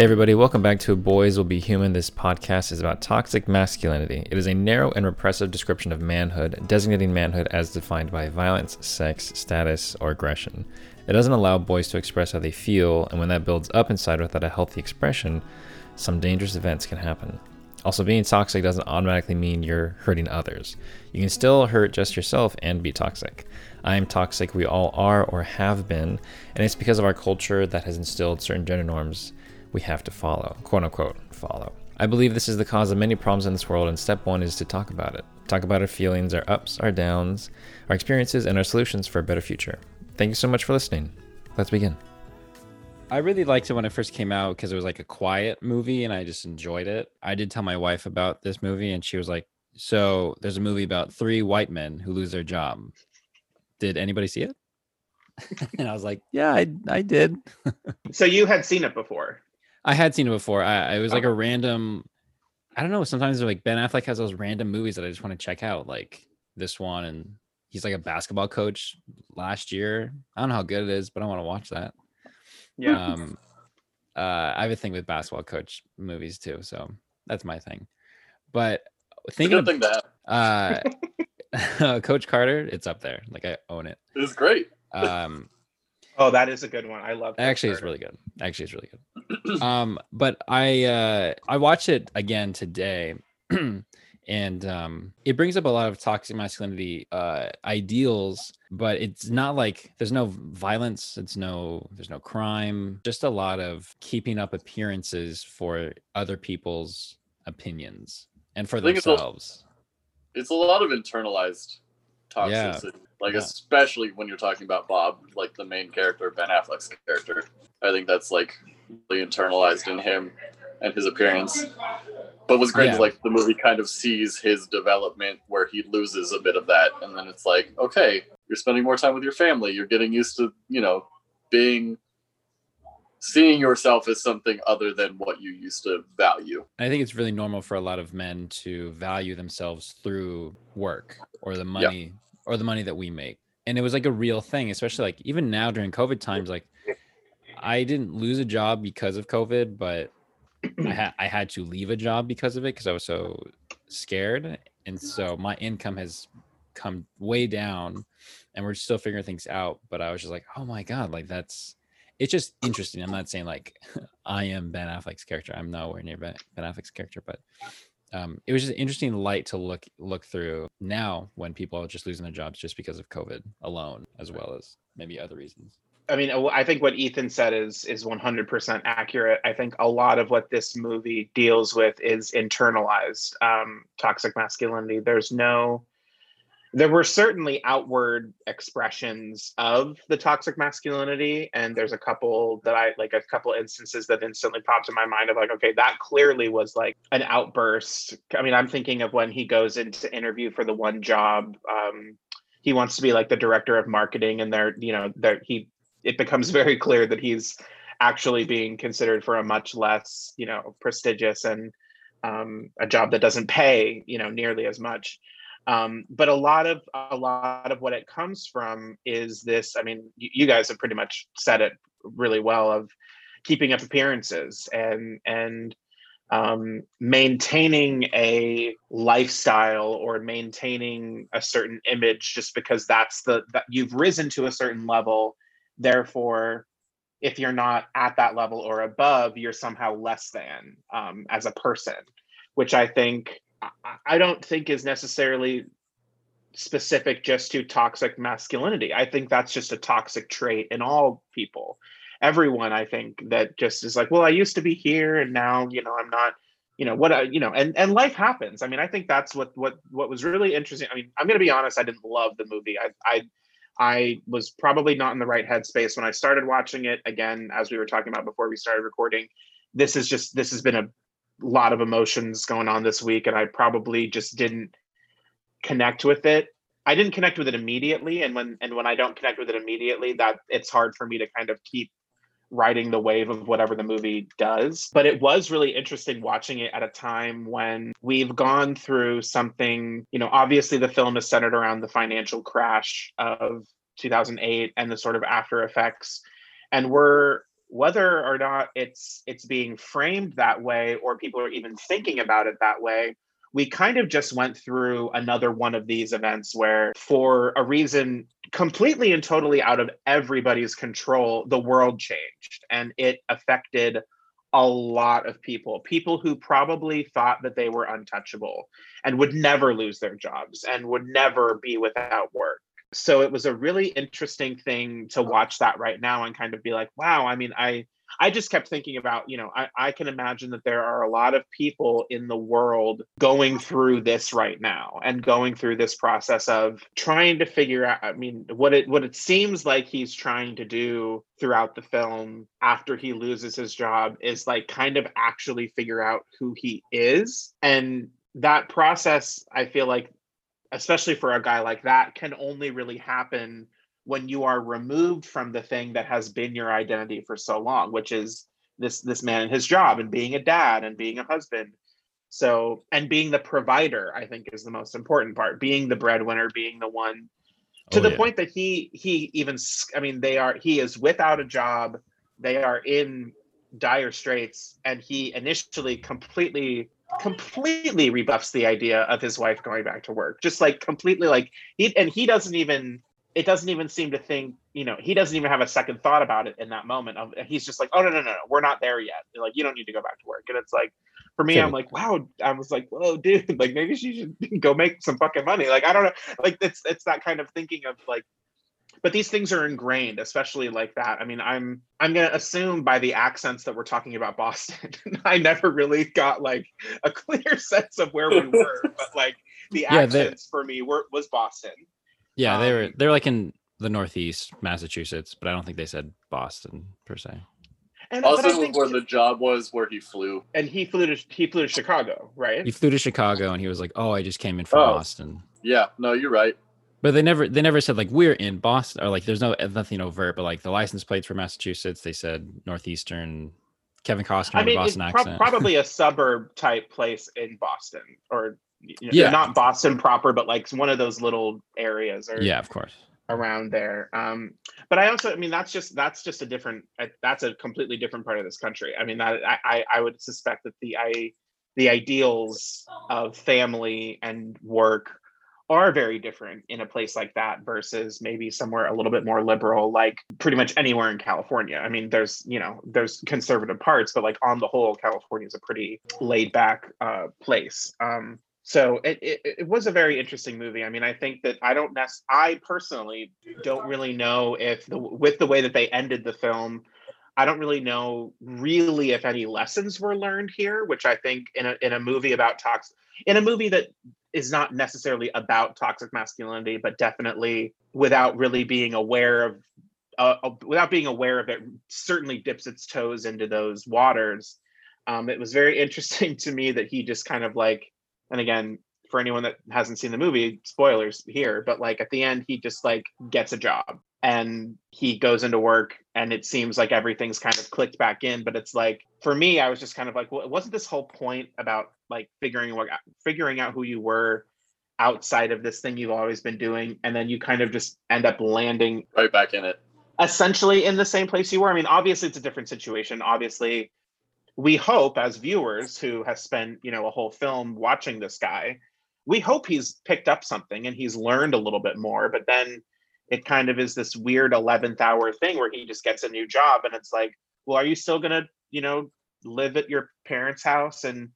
Hey, everybody, welcome back to Boys Will Be Human. This podcast is about toxic masculinity. It is a narrow and repressive description of manhood, designating manhood as defined by violence, sex, status, or aggression. It doesn't allow boys to express how they feel, and when that builds up inside without a healthy expression, some dangerous events can happen. Also, being toxic doesn't automatically mean you're hurting others. You can still hurt just yourself and be toxic. I am toxic, we all are or have been, and it's because of our culture that has instilled certain gender norms we have to follow, quote unquote, follow. I believe this is the cause of many problems in this world, and step one is to talk about it. Talk about our feelings, our ups, our downs, our experiences, and our solutions for a better future. Thank you so much for listening. Let's begin. I really liked it when it first came out because it was like a quiet movie and I just enjoyed it. I did tell my wife about this movie and she was like, So there's a movie about three white men who lose their job. Did anybody see it? and I was like, Yeah, I, I did. so you had seen it before? I had seen it before. I, it was like a random. I don't know. Sometimes like Ben Affleck has those random movies that I just want to check out, like this one, and he's like a basketball coach last year. I don't know how good it is, but I want to watch that. Yeah. Um, uh, I have a thing with basketball coach movies too, so that's my thing. But thinking of thing that uh, Coach Carter, it's up there. Like I own it. It's great. Um, Oh, that is a good one. I love. That. Actually, it's really good. Actually, it's really good. um, but I uh, I watched it again today, and um, it brings up a lot of toxic masculinity uh, ideals, but it's not like there's no violence. It's no there's no crime. Just a lot of keeping up appearances for other people's opinions and for themselves. It's a, it's a lot of internalized toxicity. Yeah like yeah. especially when you're talking about Bob, like the main character, Ben Affleck's character. I think that's like really internalized in him and his appearance. But what's great yeah. is like the movie kind of sees his development where he loses a bit of that, and then it's like, okay, you're spending more time with your family. You're getting used to, you know, being seeing yourself as something other than what you used to value. I think it's really normal for a lot of men to value themselves through work or the money or the money that we make. And it was like a real thing, especially like even now during COVID times, like I didn't lose a job because of COVID, but I had I had to leave a job because of it because I was so scared. And so my income has come way down and we're still figuring things out. But I was just like, oh my God, like that's it's just interesting. I'm not saying like I am Ben Affleck's character. I'm nowhere near Ben, ben Affleck's character, but um, it was just an interesting light to look look through now when people are just losing their jobs just because of COVID alone, as well as maybe other reasons. I mean, I think what Ethan said is is 100% accurate. I think a lot of what this movie deals with is internalized um, toxic masculinity. There's no there were certainly outward expressions of the toxic masculinity and there's a couple that i like a couple instances that instantly popped in my mind of like okay that clearly was like an outburst. I mean i'm thinking of when he goes into interview for the one job um, he wants to be like the director of marketing and there you know there he it becomes very clear that he's actually being considered for a much less you know prestigious and um, a job that doesn't pay you know nearly as much um, but a lot of a lot of what it comes from is this. I mean, you, you guys have pretty much said it really well of keeping up appearances and and um, maintaining a lifestyle or maintaining a certain image just because that's the that you've risen to a certain level therefore if you're not at that level or above you're somehow less than um, as a person which i think I don't think is necessarily specific just to toxic masculinity. I think that's just a toxic trait in all people. Everyone, I think, that just is like, well, I used to be here and now, you know, I'm not, you know, what, I, you know, and and life happens. I mean, I think that's what what what was really interesting. I mean, I'm to be honest, I didn't love the movie. I I I was probably not in the right headspace when I started watching it. Again, as we were talking about before we started recording, this is just this has been a lot of emotions going on this week and I probably just didn't connect with it. I didn't connect with it immediately and when and when I don't connect with it immediately that it's hard for me to kind of keep riding the wave of whatever the movie does. But it was really interesting watching it at a time when we've gone through something, you know, obviously the film is centered around the financial crash of 2008 and the sort of after effects and we're whether or not it's it's being framed that way or people are even thinking about it that way we kind of just went through another one of these events where for a reason completely and totally out of everybody's control the world changed and it affected a lot of people people who probably thought that they were untouchable and would never lose their jobs and would never be without work so it was a really interesting thing to watch that right now and kind of be like wow i mean i i just kept thinking about you know i, I can imagine that there are a lot of people in the world going through this right now and going through this process of trying to figure out i mean what it what it seems like he's trying to do throughout the film after he loses his job is like kind of actually figure out who he is. And that process i feel like especially for a guy like that, can only really happen when you are removed from the thing that has been your identity for so long, which is this this man and his job and being a dad and being a husband. So and being the provider, I think, is the most important part. Being the breadwinner, being the one to oh, the yeah. point that he he even I mean they are he is without a job. They are in dire straits, and he initially completely completely rebuffs the idea of his wife going back to work. Just like completely like he and he doesn't even it doesn't even seem to think, you know, he doesn't even have a second thought about it in that moment. Of he's just like, oh no, no, no, no, we're not there yet. They're like, you don't need to go back to work. And it's like for me, I'm like, wow, I was like, whoa, dude, like maybe she should go make some fucking money. Like, I don't know. Like it's it's that kind of thinking of like but these things are ingrained especially like that i mean i'm i'm going to assume by the accents that we're talking about boston i never really got like a clear sense of where we were but like the yeah, accents for me were was boston yeah um, they were they're like in the northeast massachusetts but i don't think they said boston per se and, Boston was where the job was where he flew. And he flew to he flew to Chicago, right? He flew to Chicago and he was like, "Oh, I just came in from oh. Boston." Yeah, no, you're right. But they never they never said like we're in Boston or like there's no nothing overt, but like the license plates for Massachusetts, they said Northeastern. Kevin Costner, I mean, Boston pro- accent. probably a suburb type place in Boston, or you know, yeah, not Boston proper, but like one of those little areas. Or, yeah, of course, around there. Um, but I also, I mean, that's just that's just a different. That's a completely different part of this country. I mean, that I I would suspect that the I the ideals of family and work are very different in a place like that versus maybe somewhere a little bit more liberal like pretty much anywhere in california. I mean there's you know there's conservative parts but like on the whole california is a pretty laid back uh, place. Um, so it, it, it, was a very interesting movie. I mean i think that i don't nec- i personally don't really know if the with the way that they ended the film I don't really know really if any lessons were learned here, which I think in a in a movie about toxic in a movie that is not necessarily about toxic masculinity, but definitely without really being aware of, uh, uh, without being aware of it, certainly dips its toes into those waters. Um, it was very interesting to me that he just kind of like, and again, for anyone that hasn't seen the movie, spoilers here, but like at the end, he just like gets a job and he goes into work and it seems like everything's kind of clicked back in but it's like for me i was just kind of like well wasn't this whole point about like figuring what figuring out who you were outside of this thing you've always been doing and then you kind of just end up landing right back in it. essentially in the same place you were? I mean obviously it's a different situation. Obviously we hope as viewers who has spent you know a whole film watching this guy we hope he's picked up something and he's learned a little bit more but then it kind of is this weird 11th hour thing where he just gets a new job and it's like well are you still going to you know live at your parents house and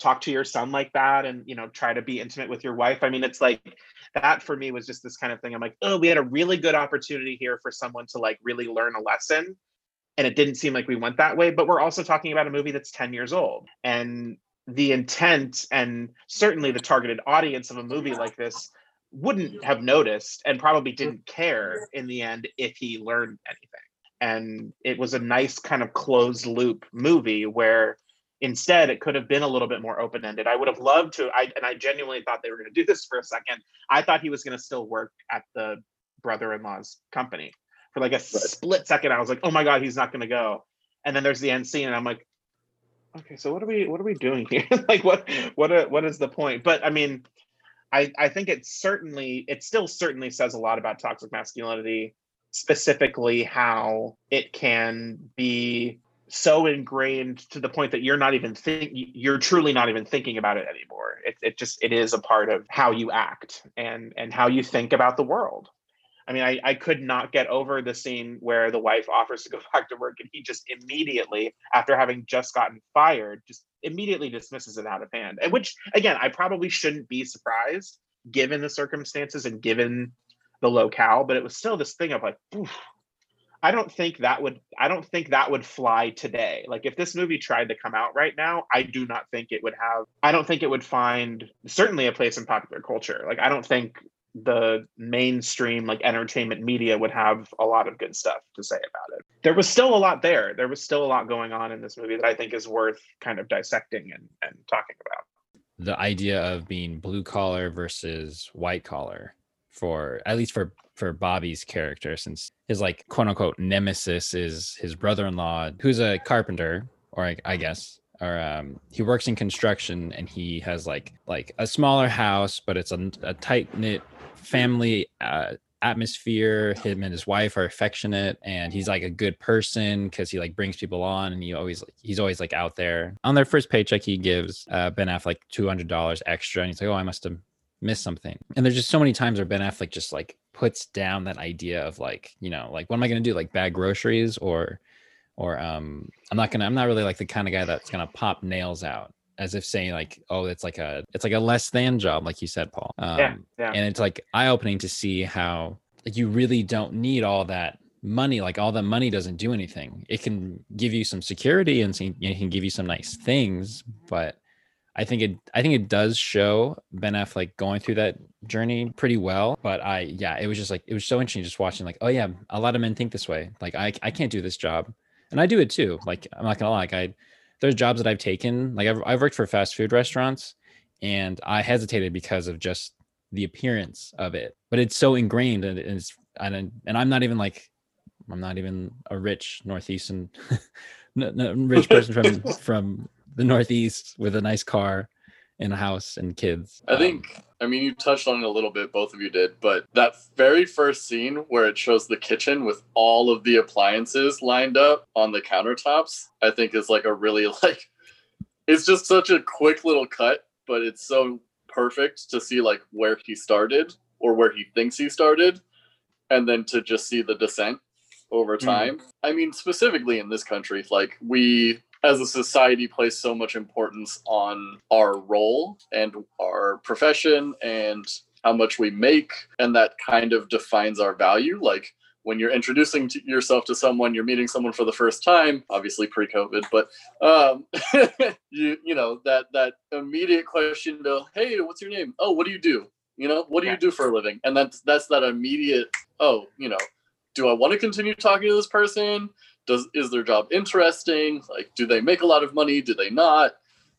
talk to your son like that and you know try to be intimate with your wife. I mean it's like that for me was just this kind of thing. I'm like oh we had a really good opportunity here for someone to like really learn a lesson. And it didn't seem like we went that way but we're also talking about a movie that's 10 years old. And the intent and certainly the targeted audience of a movie like this wouldn't have noticed and probably didn't care in the end if he learned anything. And it was a nice kind of closed loop movie where instead it could have been a little bit more open ended. I would have loved to, I, and I genuinely thought they were going to do this for a second. I thought he was going to still work at the brother in law's company for like a right. split second. I was like, oh my God, he's not going to go. And then there's the end scene, and I'm like, okay, so what are we what are we doing here? like what what a, what is the point? But I mean, I, I think it certainly it still certainly says a lot about toxic masculinity specifically how it can be so ingrained to the point that you're not even think you're truly not even thinking about it anymore. It, it just it is a part of how you act and and how you think about the world. I mean I, I could not get over the scene where the wife offers to go back to work and he just immediately after having just gotten fired just immediately dismisses it out of hand. And which again i probably shouldn't be surprised given the circumstances and given the locale but it was still this thing of like oof, I don't think that would I don't think that would fly today. Like if this movie tried to come out right now, I do not think it would have I don't think it would find certainly a place in popular culture. Like I don't think the mainstream like entertainment media would have a lot of good stuff to say about it. There was still a lot there. There was still a lot going on in this movie that I think is worth kind of dissecting and, and talking about. The idea of being blue collar versus white collar for at least for for Bobby's character since his like quote unquote nemesis is his brother-in-law who's a carpenter or I, I guess or um, he works in construction and he has like like a smaller house but it's a, a tight knit family uh, atmosphere. Him and his wife are affectionate and he's like a good person because he like brings people on and he always he's always like out there. On their first paycheck he gives uh, ben affleck $200 extra and he's like oh i must have miss something. And there's just so many times where Ben Affleck just like puts down that idea of like, you know, like what am I going to do? Like bag groceries or, or um, I'm not gonna. I'm not really like the kind of guy that's gonna pop nails out as if saying like, oh, it's like a, it's like a less than job, like you said, Paul. Um, yeah, yeah. And it's like eye opening to see how like, you really don't need all that money like all that money doesn't do anything it can give you some security and it can give you some nice things but I think it I think it does show Ben Affleck going through that journey pretty well. But I yeah, it was just like it was so interesting just watching like, oh yeah, a lot of men think this way. Like I I can't do this job. And I do it too. Like I'm not gonna lie, like I there's jobs that I've taken, like I've I've worked for fast food restaurants and I hesitated because of just the appearance of it. But it's so ingrained and it's and and I'm not even like I'm not even a rich northeastern rich person from from the Northeast with a nice car and a house and kids. I think, um, I mean, you touched on it a little bit, both of you did, but that very first scene where it shows the kitchen with all of the appliances lined up on the countertops, I think is like a really, like, it's just such a quick little cut, but it's so perfect to see like where he started or where he thinks he started, and then to just see the descent over mm. time. Mm. I mean, specifically in this country, like we as a society place so much importance on our role and our profession and how much we make and that kind of defines our value. Like when you're introducing to yourself to someone you're meeting someone for the first time obviously pre-covid but um, you you know that that immediate question to hey what's your name? Oh what do you do? You know what do you do for a living? And that's that's that immediate oh you know do i want to continue talking to this person does is their job interesting? Like do they make a lot of money? Do they not?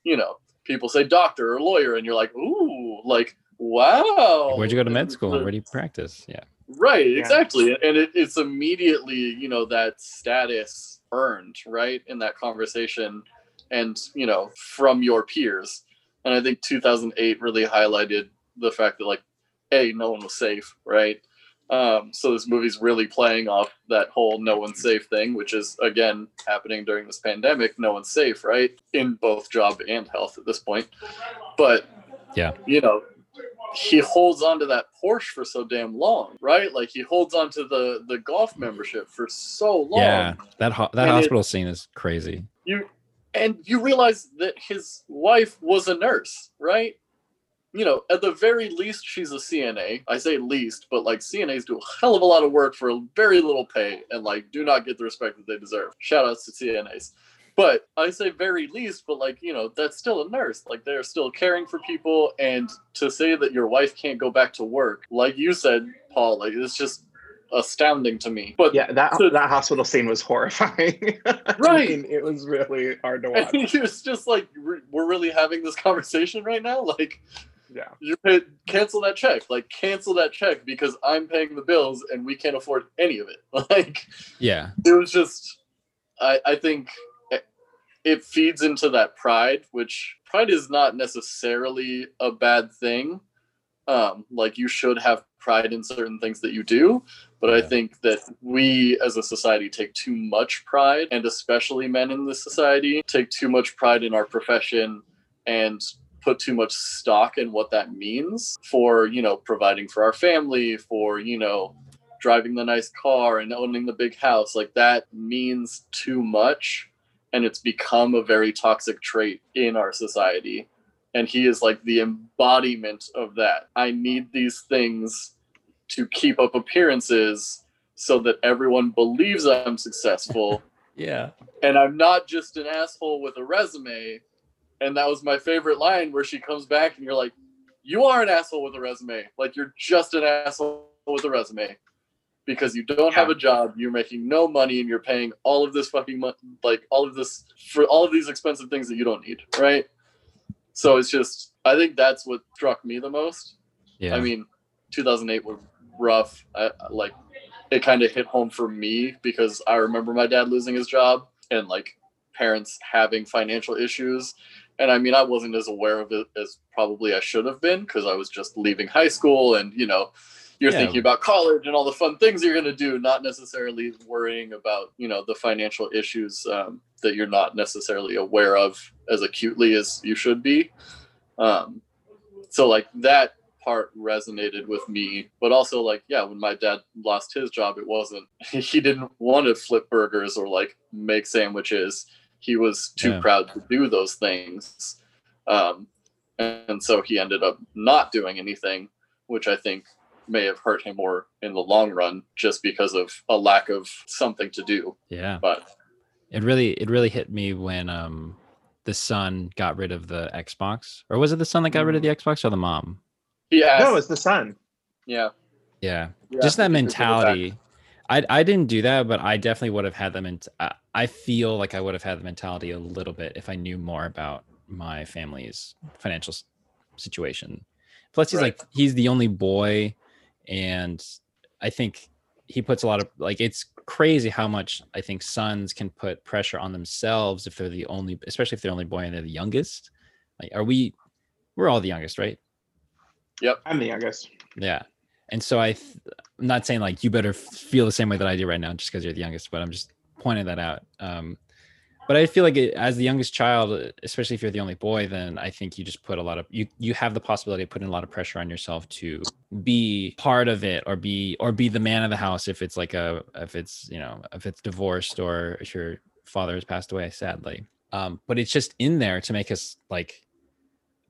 You know people say doctor or lawyer and you're like ooh like wow. Where'd you go to med school? Where do you practice? Yeah. Right yeah. exactly. And it, it's immediately you know that status earned right in that conversation and you know from your peers. And i think 2008 really highlighted the fact that like a no one was safe right um, so this movie's really playing off that whole no one's safe thing, which is again happening during this pandemic. No one's safe, right? In both job and health at this point. But yeah, you know, he holds on to that Porsche for so damn long, right? Like he holds on to the the golf membership for so long. Yeah, that ho- that and hospital it, scene is crazy. You and you realize that his wife was a nurse, right? You know, at the very least, she's a CNA. I say least, but like CNAs do a hell of a lot of work for very little pay and like do not get the respect that they deserve. Shout outs to CNAs. But I say very least, but like, you know, that's still a nurse. Like they're still caring for people. And to say that your wife can't go back to work, like you said, Paul, like it's just astounding to me. But yeah, that to, that hospital scene was horrifying. right, I mean, it was really hard to watch. it was just like we're really having this conversation right now. Like, yeah. You pay, cancel that check. Like cancel that check because i'm paying the bills and we can't afford any of it. Like yeah. it was just i i think it feeds into that pride which pride is not necessarily a bad thing. Um like you should have pride in certain things that you do But Yeah. I think that we as a society take too much pride, and especially men in this society take too much pride in our profession and put too much stock in what that means for, you know, providing for our family, for, you know, driving the nice car and owning the big house. Like that means too much. And it's become a very toxic trait in our society. And he is like the embodiment of that. I need these things to keep up appearances so that everyone believes I'm successful Yeah. and I'm not just an asshole with a resume. And that was my favorite line where she comes back and you're like, You are an asshole with a resume. Like you're just an asshole with a resume because you don't have a job, you're making no money, and you're paying all of this fucking money, like all of this for all of these expensive things that you don't need, right? So it's just, I think that's what struck me the most. Yeah. I mean, 2008 was rough. I- like, it kind of hit home for me because I remember my dad losing his job and like parents having financial issues. And I mean, I wasn't as aware of it as probably I should have been because I was just leaving high school and, you know, you're Yeah. thinking about college and all the fun things you're going to do, not necessarily worrying about, you know, the financial issues um, that you're not necessarily aware of as acutely as you should be. Um, so like that part resonated with me but also like yeah when my dad lost his job it wasn't he didn't want to flip burgers or like make sandwiches he was too Yeah. proud to do those things um, and so he ended up not doing anything which i think may have hurt him more in the long run just because of a lack of something to do yeah. but It really it really hit me when um the son got rid of the Xbox. Or was it the son that got rid of the Xbox or the mom? Yeah. asked No, it's the son. yeah Yeah. he just that if he could give it back. mentality. I I didn't do that, but I definitely would have had them. And I- I feel like I would have had the mentality a little bit if I knew more about my family's financial situation. Plus, he's Right. like he's the only boy, and I think he puts a lot of like it's crazy how much I think sons can put pressure on themselves if they're the only, especially if they're only boy and they're the youngest. Like, are we? We're all the youngest, right? Yep, I'm the youngest. Yeah. And so I, th- I'm not saying like you better feel the same way that I do right now just because you're the youngest, but I'm just pointing that out. Um, but I feel like it, as the youngest child, especially if you're the only boy, then I think you just put a lot of you you have the possibility of putting a lot of pressure on yourself to be part of it or be or be the man of the house if it's like a if it's you know if it's divorced or if your father has passed away sadly. Um, but it's just in there to make us like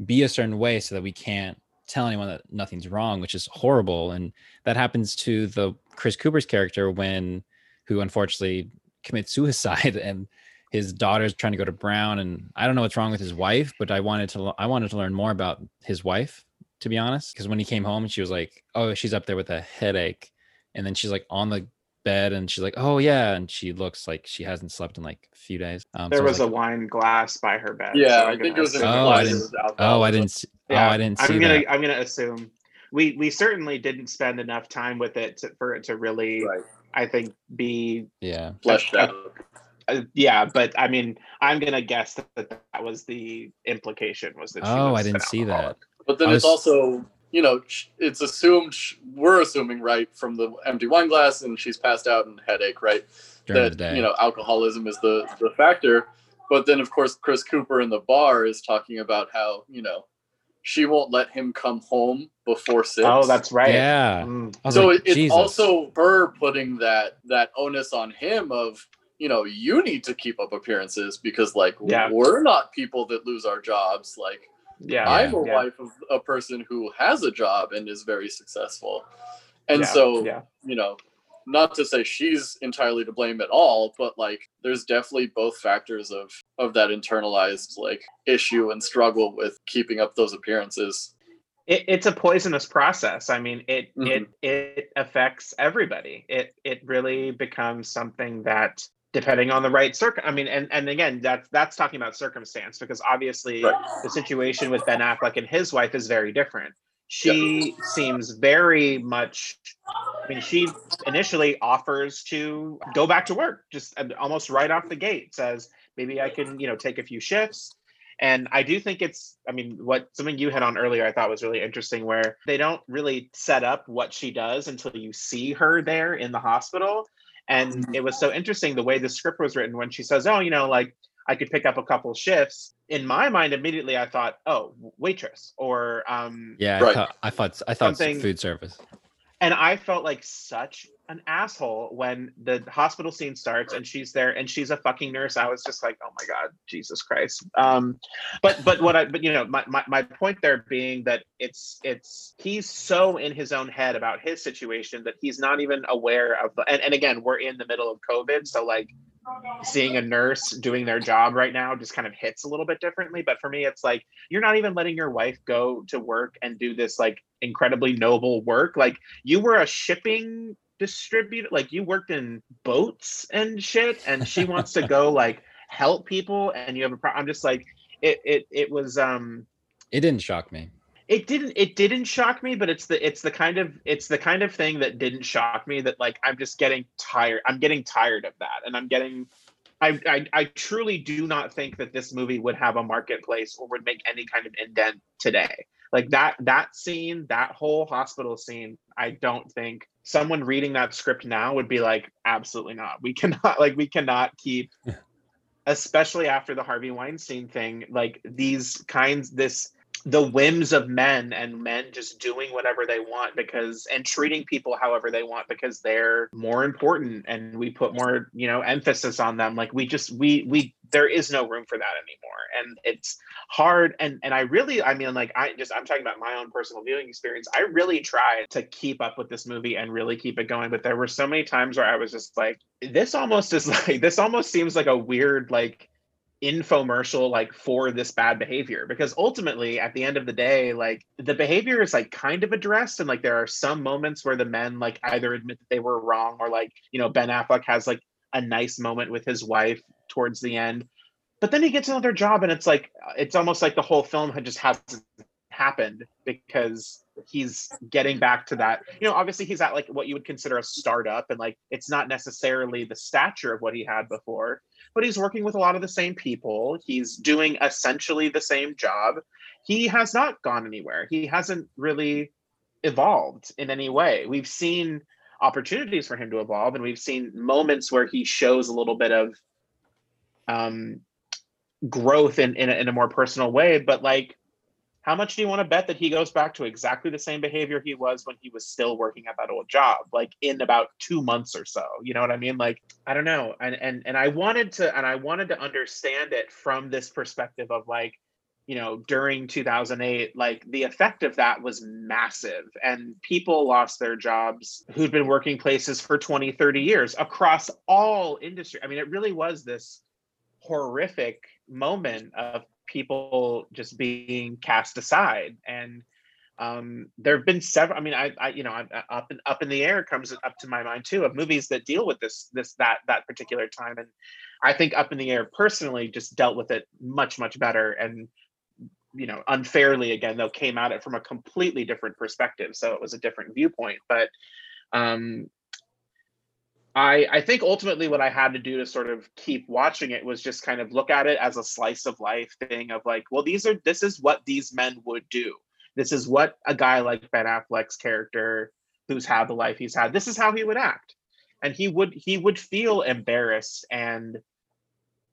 be a certain way so that we can't tell anyone that nothing's wrong, which is horrible. And that happens to the Chris Cooper's character when who unfortunately commits suicide and his daughter's trying to go to Brown and I don't know what's wrong with his wife, but I wanted to I wanted to learn more about his wife to be honest because when he came home she was like, "Oh, she's up there with a headache." And then she's like on the bed and she's like, "Oh yeah," and she looks like she hasn't slept in like a few days. Um, There so I was like, a wine glass by her bed. yeah so i I'm think gonna it was assume Oh, I implied it didn't- Oh, I didn't see, Yeah, Oh, I didn't see I'm gonna that. I'm gonna assume we we certainly didn't spend enough time with it to, for it to really right I think be Yeah. fleshed out uh, yeah. But I mean I'm gonna guess that that was the implication was that she Oh, was I didn't see alcoholic. that. But then I it's also, you know, it's assumed we're assuming right from the empty wine glass, and she's passed out and headache, right? During that you know, alcoholism is the the factor. But then, of course, Chris Cooper in the bar is talking about how you know she won't let him come home before six. Oh, that's right. Yeah. Mm. So like, it's Jesus. also her putting that that onus on him of you know you need to keep up appearances because like Yeah. we're not people that lose our jobs like Yeah. I'm a yeah. wife of a person who has a job and is very successful. And Yeah, so, yeah. you know, not to say she's entirely to blame at all, but like there's definitely both factors of of that internalized like issue and struggle with keeping up those appearances. it, it's a poisonous process. I mean, it Mhm. it it affects everybody. It it really becomes something that, depending on the right circ. I mean, and and again, that's that's talking about circumstance because obviously Right. the situation with Ben Affleck and his wife is very different. She seems very much. I mean, she initially offers to go back to work, just almost right off the gate. Says maybe I can, you know, take a few shifts And I do think it's, I mean, what something you had on earlier I thought was really interesting, where they don't really set up what she does until you see her there in the hospital. And mm-hmm. it was so interesting the way the script was written when she says, Oh, you know, like I could pick up a couple shifts. In my mind, immediately I thought, oh, waitress or um yeah, right. I thought I thought, I thought food service. And I felt like such an asshole when the hospital scene starts and she's there and she's a fucking nurse. I was just like, oh my god, Jesus Christ. Um, but but what I but you know my, my my point there being that it's it's he's so in his own head about his situation that he's not even aware of the and, and again we're in the middle of COVID, so like seeing a nurse doing their job right now just kind of hits a little bit differently. But for me, it's like you're not even letting your wife go to work and do this like incredibly noble work. Like you were a shipping distributor, like you worked in boats and shit, and she wants to go like help people, and you have a problem. I'm just like it. It it was um. It didn't shock me it didn't it didn't shock me but it's the it's the kind of it's the kind of thing that didn't shock me that like i'm just getting tired i'm getting tired of that. And i'm getting I, I, I truly do not think that this movie would have a marketplace or would make any kind of indent today. Like that that scene that whole hospital scene i don't think someone reading that script now would be like absolutely not. We cannot like we cannot keep especially after the harvey weinstein thing like these kinds this the whims of men and men just doing whatever they want because and treating people however they want because they're more important. And we put more you know emphasis on them. Like we just we we there is no room for that anymore. And it's hard. And and i really i mean like i just i'm talking about my own personal viewing experience. I really tried to keep up with this movie and really keep it going but there were so many times where i was just like this almost is like this almost seems like a weird like infomercial like for this bad behavior because ultimately at the end of the day like the behavior is like kind of addressed and like there are some moments where the men like either admit that they were wrong or like you know Ben Affleck has like a nice moment with his wife towards the end. But then he gets another job and it's like it's almost like the whole film had just hasn't happened because he's getting back to that. You know obviously he's at like what you would consider a startup and like it's not necessarily the stature of what he had before but he's working with a lot of the same people. He's doing essentially the same job. He has not gone anywhere. He hasn't really evolved in any way. We've seen opportunities for him to evolve, and we've seen moments where he shows a little bit of um, growth in in a, in a more personal way. But like how much do you want to bet that he goes back to exactly the same behavior he was when he was still working at that old job like in about 2 months or so? You know what i mean? Like i don't know. And and and i wanted to and i wanted to understand it from this perspective of like you know during 2008 like the effect of that was massive. And people lost their jobs who'd been working places for 20 30 years across all industry. I mean it really was this horrific moment of people just being cast aside. And um, there have been several i mean i, I you know I'm, up in up in the air comes up to my mind too of movies that deal with this this that that particular time. And i think up in the air personally just dealt with it much much better and you know unfairly again though came at it from a completely different perspective. So it was a different viewpoint. But um I, I think ultimately what I had to do to sort of keep watching it was just kind of look at it as a slice of life thing of like, well, these are this is what these men would do. This is what a guy like Ben Affleck's character, who's had the life he's had, this is how he would act. And he would he would feel embarrassed and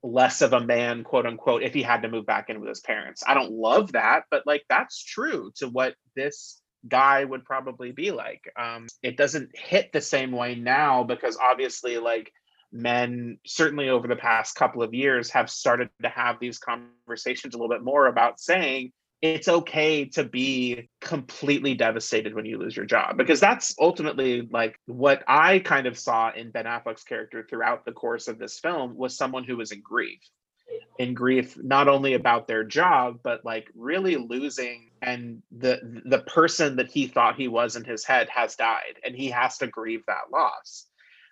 less of a man, quote unquote, if he had to move back in with his parents. I don't love that, but like that's true to what this guy would probably be like. Um, it doesn't hit the same way now because obviously, like men, certainly over the past couple of years, have started to have these conversations a little bit more about saying it's okay to be completely devastated when you lose your job because that's ultimately like what I kind of saw in Ben Affleck's character throughout the course of this film was someone who was in grief in grief not only about their job but like really losing and the the person that he thought he was in his head has died and he has to grieve that loss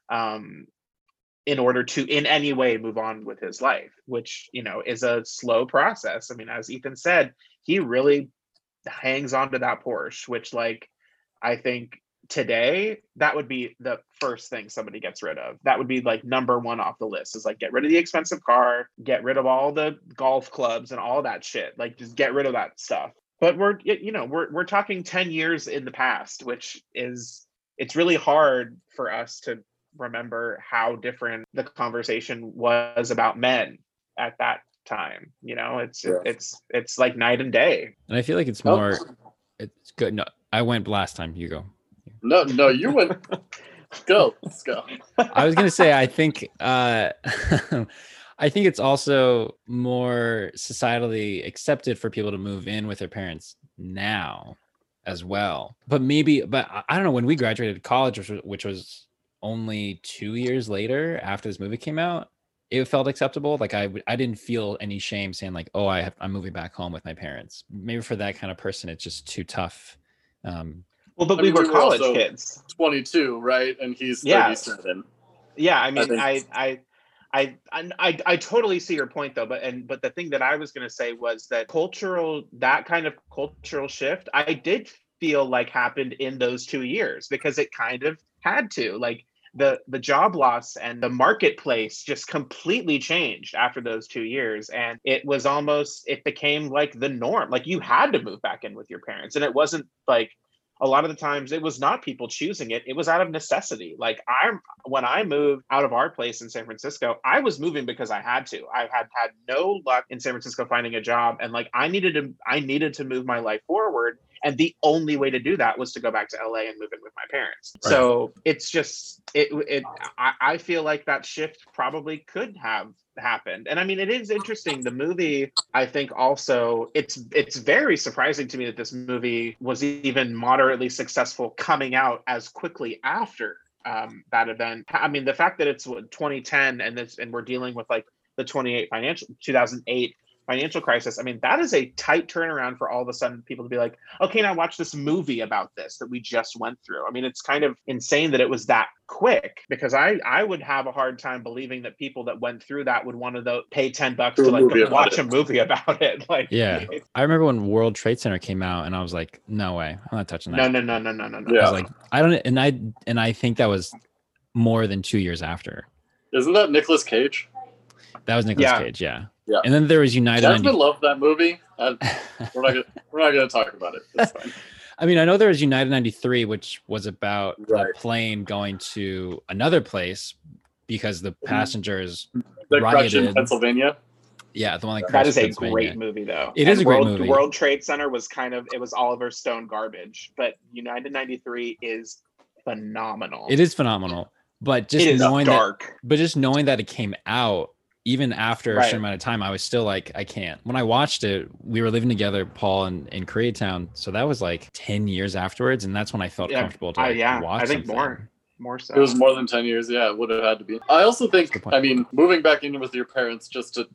um in order to in any way move on with his life which you know is a slow process. I mean as ethan said he really hangs on to that porsche which like i think today, that would be the first thing somebody gets rid of. That would be like number one off the list is like get rid of the expensive car, get rid of all the golf clubs and all that shit. Like just get rid of that stuff. But we're you know we're we're talking ten years in the past, which is it's really hard for us to remember how different the conversation was about men at that time. You know, it's yeah. it's it's like night and day. And I feel like it's oh. more. Oh. It's good. No, I went last time. You go. No, no, you went. go, let's go. I was gonna say, I think, uh, I think it's also more societally accepted for people to move in with their parents now, as well. But maybe, but I don't know. When we graduated college, which was, which was only two years later after this movie came out, it felt acceptable. Like I, I didn't feel any shame saying like, "Oh, I have, I'm moving back home with my parents." Maybe for that kind of person, it's just too tough. Um, well, but I we mean, were we college kids. 22, right? And he's 37. Yeah, yeah I mean, I, I, I, I, I, I totally see your point though, but and but the thing that I was going to say was that cultural, that kind of cultural shift, I did feel like happened in those two years because it kind of had to. Like the the job loss and the marketplace just completely changed after those two years and it was almost it became like the norm like you had to move back in with your parents and it wasn't like a lot of the times it was not people choosing it it was out of necessity. Like i'm when i moved out of our place in san francisco i was moving because i had to. I had had no luck in san francisco finding a job and like i needed to i needed to move my life forward and the only way to do that was to go back to la and move in with my parents. Right. so it's just it it I, I feel like that shift probably could have happened. And i mean it is interesting. The movie i think also it's it's very surprising to me that this movie was even moderately successful coming out as quickly after um, that event. I mean the fact that it's 2010 and this and we're dealing with like the 28 financial 2008 financial crisis. I mean, that is a tight turnaround for all of a sudden people to be like, okay, now watch this movie about this that we just went through. I mean, it's kind of insane that it was that quick because I I would have a hard time believing that people that went through that would want to pay 10 bucks to like watch it. a movie about it. Like Yeah. I remember when World Trade Center came out and I was like, no way. I'm not touching that. No, no, no, no, no, no. Yeah. I was like, I don't and I and I think that was more than 2 years after. Isn't that Nicolas Cage? That was Nicolas yeah. Cage, yeah. Yeah. And then there was United. Jasmine 90... loved that movie. I, we're not gonna, we're not going to talk about it. It's fine. I mean, I know there was United 93, which was about right. the plane going to another place because the mm-hmm. passengers the rioted. in Pennsylvania. Yeah, the one that, that is a great movie, though. It and is a World, great movie. World Trade Center was kind of it was Oliver Stone garbage, but United 93 is phenomenal. It is phenomenal, but just knowing dark. that, but just knowing that it came out even after right. a certain amount of time, I was still like, I can't. When I watched it, we were living together, Paul, in, in Koreatown. So that was like 10 years afterwards. And that's when I felt yeah, comfortable to like, yeah, watch I think something. more. More so. It was more than 10 years. Yeah, it would have had to be. I also think, I mean, moving back in with your parents, just to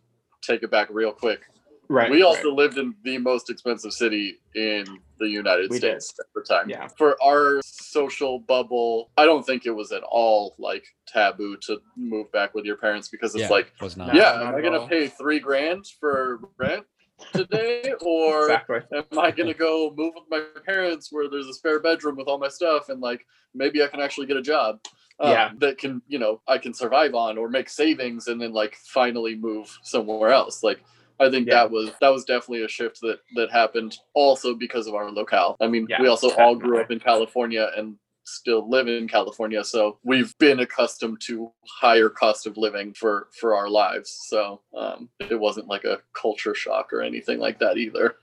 take it back real quick, Right. We also right. lived in the most expensive city in the United we States did. at the time. Yeah. For our social bubble, I don't think it was at all like taboo to move back with your parents because it's yeah, like, it yeah, not am I going to pay three grand for rent? today or exactly. am i going to go move with my parents where there's a spare bedroom with all my stuff and like maybe i can actually get a job um, yeah. that can you know i can survive on or make savings and then like finally move somewhere else like I think yeah. that was that was definitely a shift that that happened also because of our locale. I mean, yeah, we also definitely. all grew up in California and still live in California, so we've been accustomed to higher cost of living for for our lives. So um, it wasn't like a culture shock or anything like that either.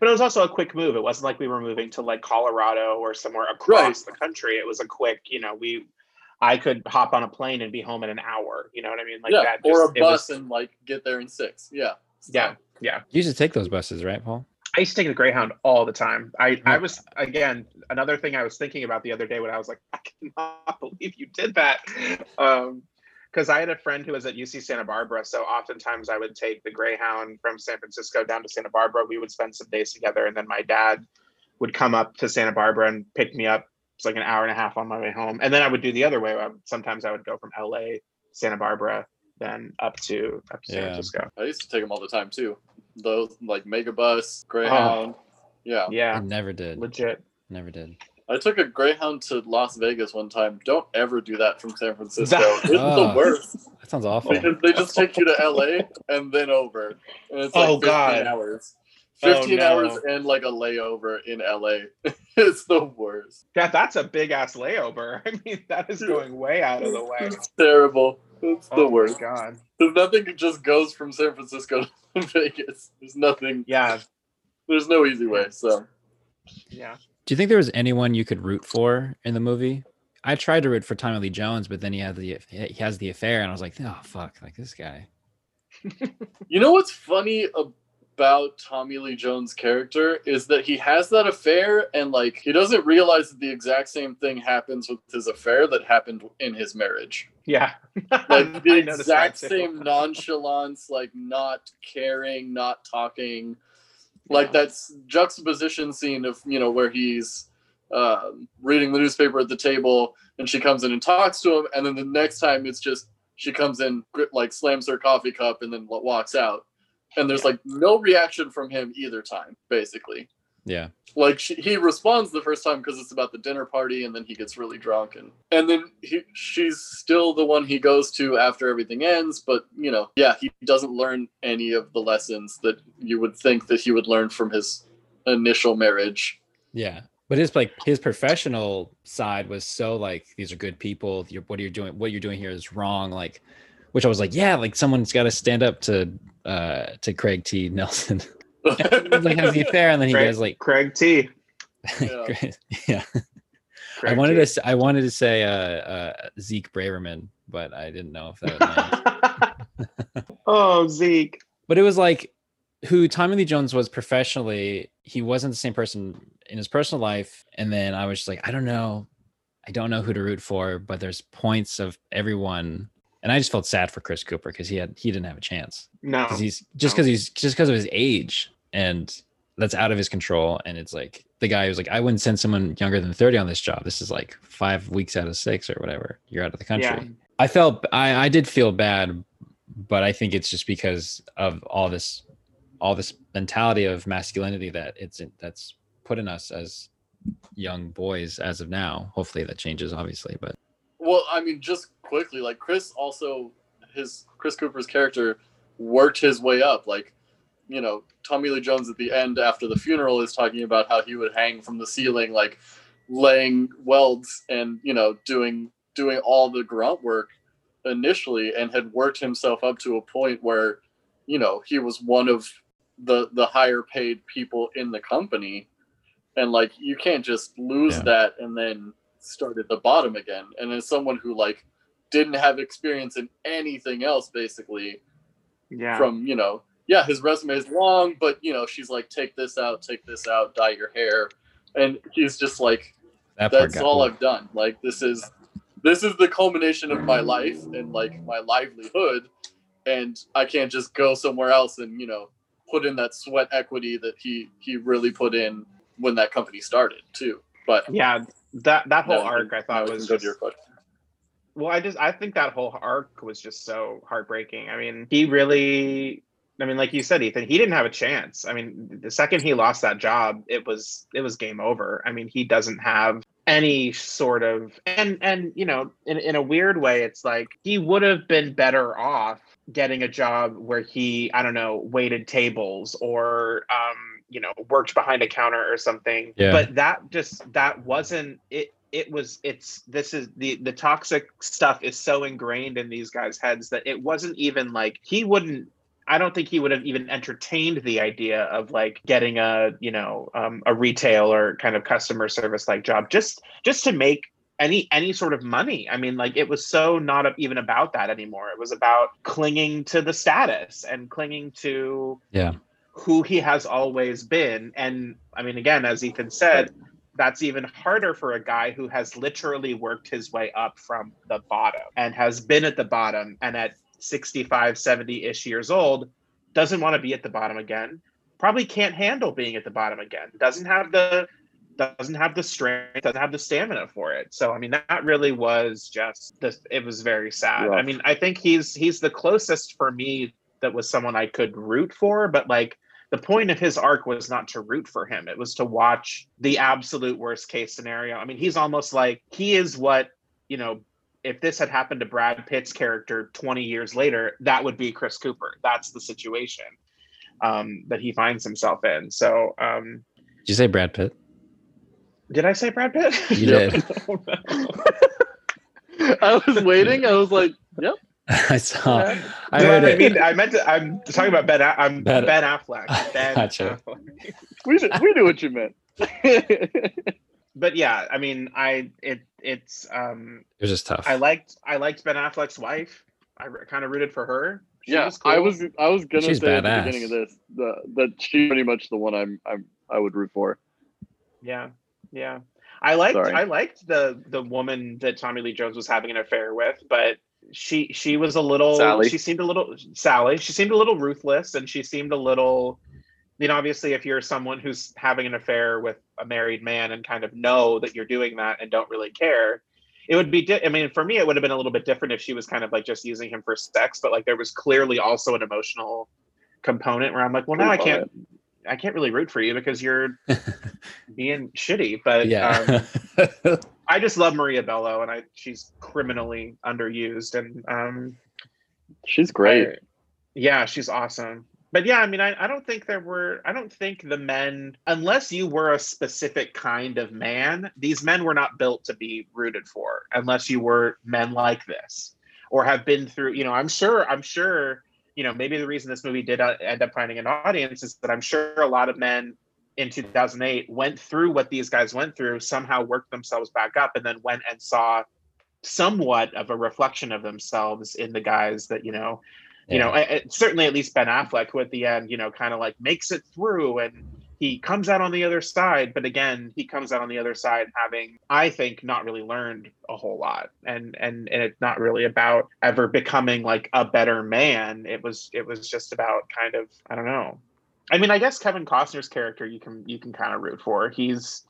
But it was also a quick move. It wasn't like we were moving to like Colorado or somewhere across right. the country. It was a quick, you know, we I could hop on a plane and be home in an hour. You know what I mean? Like yeah, that. Just, or a bus was, and like get there in six. Yeah. Yeah, yeah. You used to take those buses, right, Paul? I used to take the Greyhound all the time. I, I was again another thing I was thinking about the other day when I was like, I cannot believe you did that. Um, because I had a friend who was at UC Santa Barbara. So oftentimes I would take the Greyhound from San Francisco down to Santa Barbara. We would spend some days together, and then my dad would come up to Santa Barbara and pick me up. It's like an hour and a half on my way home, and then I would do the other way. Sometimes I would go from LA, Santa Barbara, then up to up to yeah. San Francisco. I used to take them all the time too. Those like Megabus, Greyhound. Oh, yeah. Yeah. I never did. Legit. Never did. I took a Greyhound to Las Vegas one time. Don't ever do that from San Francisco. That- it's Oh. the ah. worst. That sounds awful. They just, they just take you to LA and then over. And it's like Oh, 15 God. hours. Oh, 15 no. hours and like a layover in LA. it's the worst. Yeah, that's a big ass layover. I mean, that is going way out of the way. It's terrible. It's the Oh my worst. god. Because nothing just goes from San Francisco to Vegas. There's nothing. Yeah, There's no easy way. So yeah. Do you think there was anyone you could root for in the movie? I tried to root for Tommy Lee Jones, but then he had the he has the affair, and I was like, oh fuck, like this guy. you know what's funny about Tommy Lee Jones' character is that he has that affair and like he doesn't realize that the exact same thing happens with his affair that happened in his marriage. Yeah. Like the I noticed that exact same nonchalance, like not caring, not talking. Like Yeah. that's juxtaposition scene of you know where he's um, reading the newspaper at the table and she comes in and talks to him, and then the next time it's just she comes in, like slams her coffee cup, and then walks out. And there's like no reaction from him either time, basically. Yeah, Like she, he responds the first time because it's about the dinner party, and then he gets really drunk, and and then he she's still the one he goes to after everything ends. But you know, yeah, he doesn't learn any of the lessons that you would think that he would learn from his initial marriage. yeah. But his like his professional side was so like these are good people. You're, what are you're doing, what you're doing here is wrong. Like, which I was like, yeah, like someone's got to stand up to uh to Craig T. Nelson. like has the affair, and then he Craig- goes like, Craig T. Yeah. yeah. I Craig wanted T. to I wanted to say uh, uh Zeke Braverman, but I didn't know if that land. oh, Zeke. but it was like who Tommy Lee Jones was professionally, he wasn't the same person in his personal life. And then I was just like, I don't know. I don't know who to root for, but there's points of everyone. And I just felt sad for Chris Cooper because he had he didn't have a chance. No. Because he's just no. because he's just because of his age and that's out of his control. And it's like the guy who's like, I wouldn't send someone younger than 30 on this job. This is like five weeks out of six or whatever. You're out of the country. Yeah. I felt I, I did feel bad, but I think it's just because of all this all this mentality of masculinity that it's that's put in us as young boys as of now. Hopefully that changes obviously, but Well, I mean, just quickly, like Chris also his Chris Cooper's character worked his way up. Like, you know, Tommy Lee Jones at the end after the funeral is talking about how he would hang from the ceiling, like laying welds and you know doing doing all the grunt work initially, and had worked himself up to a point where, you know, he was one of the the higher paid people in the company, and like you can't just lose Yeah. that and then start at the bottom again. And as someone who like didn't have experience in anything else, basically, Yeah. from you know, yeah, his resume is long, but you know, she's like, take this out, take this out, dye your hair, and he's just like, that part all me. I've done. Like this is this is the culmination of my life and like my livelihood, and I can't just go somewhere else and you know put in that sweat equity that he he really put in when that company started too. But yeah. That that whole No, arc I thought was just, well, I just I think that whole arc was just so heartbreaking. I mean, he really I mean, like you said, Ethan, he didn't have a chance. I mean, the second he lost that job, it was it was game over. I mean, he doesn't have any sort of and and you know, in in a weird way, it's like he would have been better off getting a job where he, I don't know, waited tables or um, you know, worked behind a counter or something. Yeah. But that just that wasn't it it was it's this is the the toxic stuff is so ingrained in these guys heads that it wasn't even like he wouldn't i don't think he would have even entertained the idea of like getting a you know um, a retail or kind of customer service like job just just to make any any sort of money i mean like it was so not even about that anymore it was about clinging to the status and clinging to Yeah. Who he has always been. And i mean again as ethan said that's even harder for a guy who has literally worked his way up from the bottom and has been at the bottom and at 65 70ish years old doesn't want to be at the bottom again probably can't handle being at the bottom again doesn't have the doesn't have the strength doesn't have the stamina for it. So i mean that really was just this it was very sad. I mean i think he's he's the closest for me that was someone i could root for but like the point of his arc was not to root for him. It was to watch the absolute worst case scenario. I mean he's almost like he is what you know if this had happened to brad pitt's character 20 years later that would be chris cooper. That's the situation um, that he finds himself in. So um, did you say brad pitt? Did i say brad pitt? You did. I was waiting. I was like, "Yep." I saw. I No, heard I it. mean, I meant to. I'm talking about Ben. I'm Ben- Ben, Affleck. Ben Gotcha. Affleck. We knew, we knew what you meant. But yeah, I mean, I it it's um it was just tough. I liked I liked Ben Affleck's wife. I kind of rooted for her. She yeah, was cool. I was I was gonna She's say at the beginning of this the, that she's pretty much the one I'm I'm I would root for. Yeah, yeah. I liked Sorry. I liked the the woman that Tommy Lee Jones was having an affair with, but she she was a little Sally. she seemed a little Sally. She seemed a little ruthless, and she seemed a little. You know, obviously, if you're someone who's having an affair with a married man and kind of know that you're doing that and don't really care, it would be. Di- I mean, for me, it would have been a little bit different if she was kind of like just using him for sex, but like there was clearly also an emotional component where I'm like, well, now I can't. I can't really root for you because you're being shitty. But yeah. um, I just love Maria Bello, and I she's criminally underused, and um, She's great. I- yeah, she's awesome. But yeah, I mean, I, I don't think there were. I don't think the men, unless you were a specific kind of man, these men were not built to be rooted for, unless you were men like this or have been through. You know, I'm sure. I'm sure. You know, maybe the reason this movie did uh, end up finding an audience is that I'm sure a lot of men in 2008 went through what these guys went through, somehow worked themselves back up, and then went and saw somewhat of a reflection of themselves in the guys that you know you know, certainly at least Ben Affleck, who at the end, you know, kind of like makes it through and he comes out on the other side. But again, he comes out on the other side having, I think, not really learned a whole lot, and and and it's not really about ever becoming like a better man. It was it was just about kind of I don't know. I mean, I guess Kevin Costner's character you can you can kind of root for. He's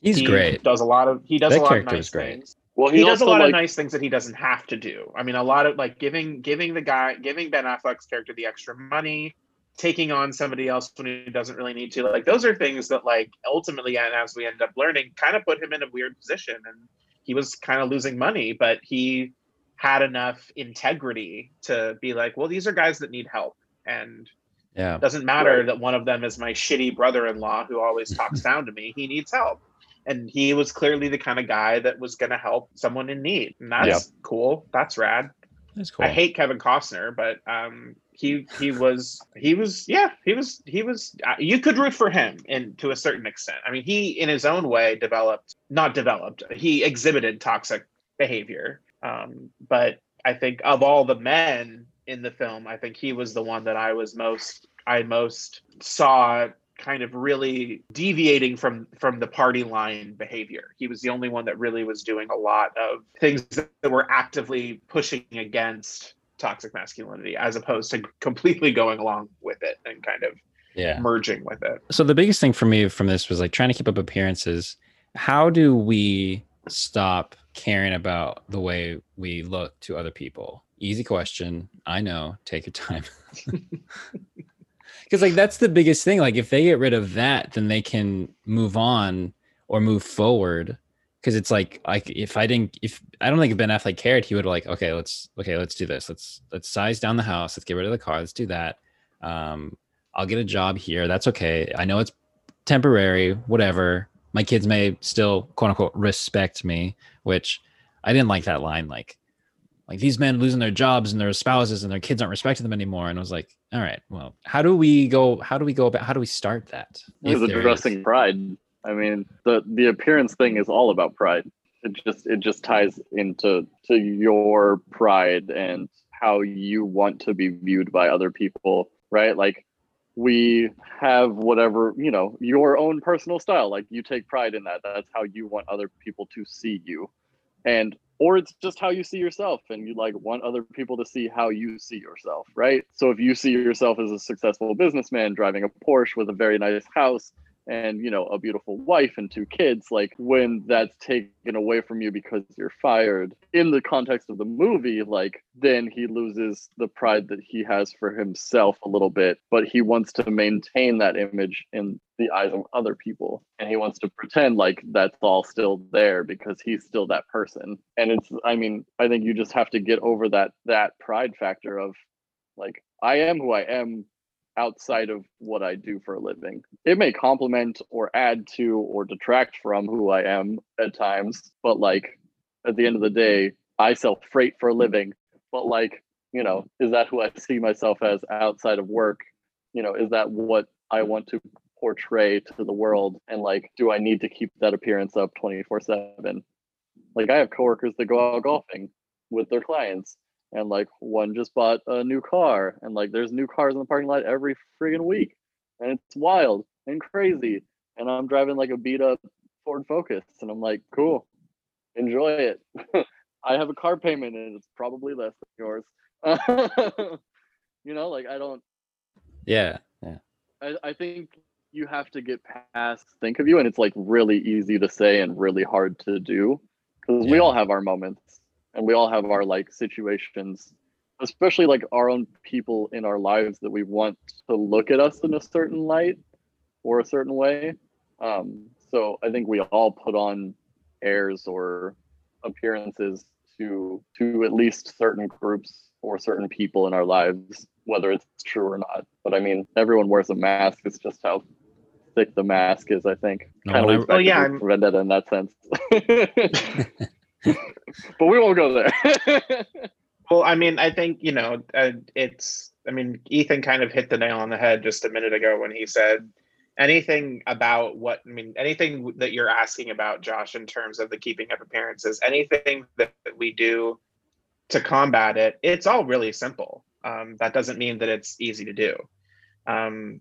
He's he great. Does a lot of he does That a lot of nice great. things Well, he he's does a lot like of nice things that he doesn't have to do. I mean, a lot of like giving giving the guy giving Ben Affleck's character the extra money, taking on somebody else when he doesn't really need to. Like those are things that like ultimately, and as we end up learning, kind of put him in a weird position. And he was kind of losing money, but he had enough integrity to be like, well, these are guys that need help, and Yeah. it doesn't matter Right. that one of them is my shitty brother-in-law who always talks down to me. He needs help. And he was clearly the kind of guy that was going to help someone in need. And that's Yeah. cool. That's rad. That's cool. I hate Kevin Costner, but um he he was he was yeah, he was he was uh, you could root for him and to a certain extent. I mean, he in his own way developed not developed. He exhibited toxic behavior. Um but I think of all the men in the film, I think he was the one that I was most I most saw kind of really deviating from from the party line behavior. He was the only one that really was doing a lot of things that were actively pushing against toxic masculinity as opposed to completely going along with it and kind of yeah. merging with it. So the biggest thing for me from this was like trying to keep up appearances. How do we stop caring about the way we look to other people? Easy question. I know. Take your time. Because like that's the biggest thing. Like if they get rid of that, then they can move on or move forward. Because it's like like if I didn't if I don't think if Ben Affleck cared, he would like okay let's okay let's do this let's let's size down the house let's get rid of the car let's do that. Um, I'll get a job here. That's okay. I know it's temporary, whatever. My kids may still quote unquote respect me, which I didn't like that line. Like, like these men losing their jobs and their spouses and their kids aren't respecting them anymore. And I was like, all right, well, how do we go? How do we go about? How do we start that? There addressing is- pride. I mean, the the appearance thing is all about pride. It just it just ties into to your pride and how you want to be viewed by other people, right? Like we have whatever, you know, your own personal style. Like you take pride in that. That's how you want other people to see you. And or it's just how you see yourself and you like want other people to see how you see yourself, right? So if you see yourself as a successful businessman driving a Porsche with a very nice house and you know a beautiful wife and two kids like when that's taken away from you because you're fired in the context of the movie like then he loses the pride that he has for himself a little bit but he wants to maintain that image in the eyes of other people and he wants to pretend like that's all still there because he's still that person. And it's i mean i think you just have to get over that that pride factor of like i am who i am outside of what I do for a living. It may complement or add to or detract from who I am at times, but like at the end of the day, I sell freight for a living. But like, you know, is that who I see myself as outside of work? You know, is that what I want to portray to the world? And like, do I need to keep that appearance up 24 7? Like, I have coworkers that go out golfing with their clients and like one just bought a new car and like there's new cars in the parking lot every friggin' week and it's wild and crazy and i'm driving like a beat up ford focus and i'm like cool enjoy it. I have a car payment and it's probably less than yours. You know like i don't yeah yeah. I, I think you have to get past think of you and it's like really easy to say and really hard to do because yeah. we all have our moments and we all have our like situations especially like our own people in our lives that we want to look at us in a certain light or a certain way. Um, so i think we all put on airs or appearances to to at least certain groups or certain people in our lives whether it's true or not. But i mean everyone wears a mask. It's just how thick the mask is i think. No, kind of oh yeah vendetta in that sense but we won't go there. well, I mean, I think you know, uh, it's. I mean, Ethan kind of hit the nail on the head just a minute ago when he said anything about what I mean, anything that you're asking about, Josh, in terms of the keeping up appearances, anything that, that we do to combat it, it's all really simple. Um, that doesn't mean that it's easy to do. Um,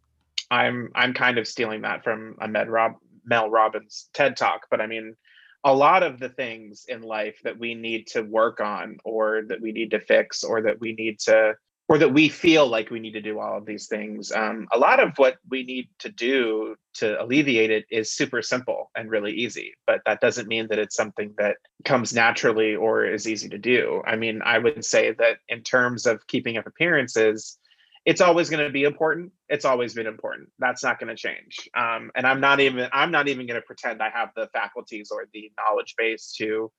I'm I'm kind of stealing that from a Med Rob Mel Robbins TED talk, but I mean, a lot of the things in life that we need to work on or that we need to fix or that we need to or that we feel like we need to do all of these things um, a lot of what we need to do to alleviate it is super simple and really easy but that doesn't mean that it's something that comes naturally or is easy to do. I mean i would say that in terms of keeping up appearances it's always going to be important it's always been important that's not going to change. Um, and i'm not even i'm not even going to pretend i have the faculties or the knowledge base to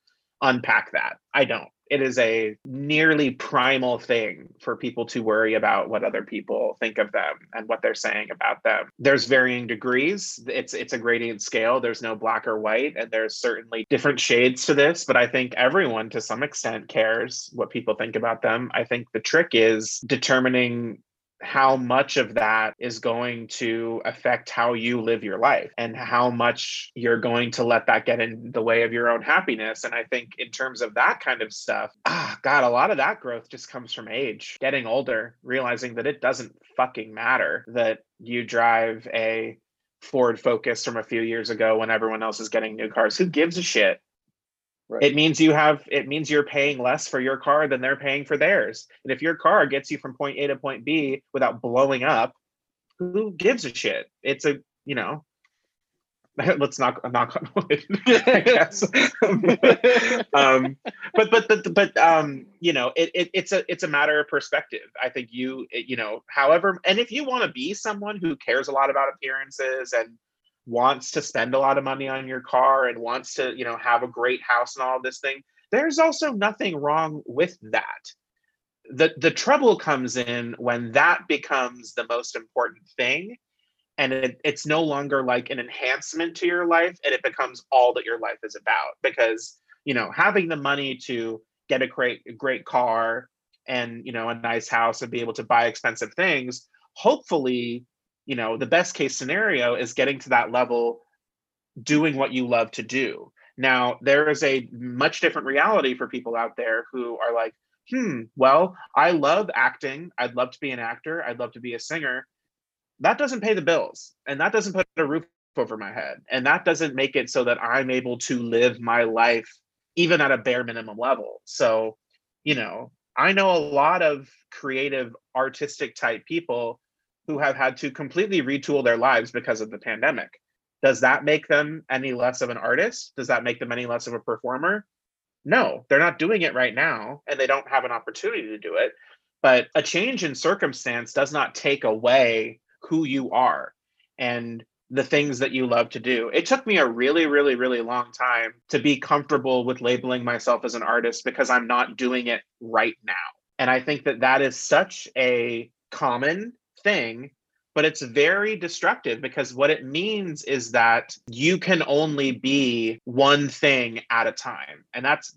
unpack that i don't. It is a nearly primal thing for people to worry about what other people think of them and what they're saying about them. There's varying degrees it's it's a gradient scale there's no black or white and there's certainly different shades to this but i think everyone to some extent cares what people think about them. I think the trick is determining how much of that is going to affect how you live your life and how much you're going to let that get in the way of your own happiness. And I think, in terms of that kind of stuff, ah, God, a lot of that growth just comes from age, getting older, realizing that it doesn't fucking matter that you drive a Ford Focus from a few years ago when everyone else is getting new cars. Who gives a shit? Right. It means you have it means you're paying less for your car than they're paying for theirs. And if your car gets you from point A to point B without blowing up, who gives a shit? It's a, you know, let's knock knock on wood, guess. um, but but but but um, you know, it, it it's a it's a matter of perspective. I think you it, you know, however, and if you want to be someone who cares a lot about appearances and wants to spend a lot of money on your car and wants to, you know, have a great house and all this thing, there's also nothing wrong with that. The the trouble comes in when that becomes the most important thing and it, it's no longer like an enhancement to your life and it becomes all that your life is about because you know having the money to get a great great car and you know a nice house and be able to buy expensive things hopefully you know the best case scenario is getting to that level doing what you love to do. Now there is a much different reality for people out there who are like hmm well i love acting. I'd love to be an actor. I'd love to be a singer. That doesn't pay the bills and that doesn't put a roof over my head and that doesn't make it so that i'm able to live my life even at a bare minimum level. So you know i know a lot of creative artistic type people who have had to completely retool their lives because of the pandemic. Does that make them any less of an artist? Does that make them any less of a performer? No, they're not doing it right now and they don't have an opportunity to do it. But a change in circumstance does not take away who you are and the things that you love to do. It took me a really, really, really long time to be comfortable with labeling myself as an artist because I'm not doing it right now. And I think that that is such a common thing but it's very destructive because what it means is that you can only be one thing at a time. And that's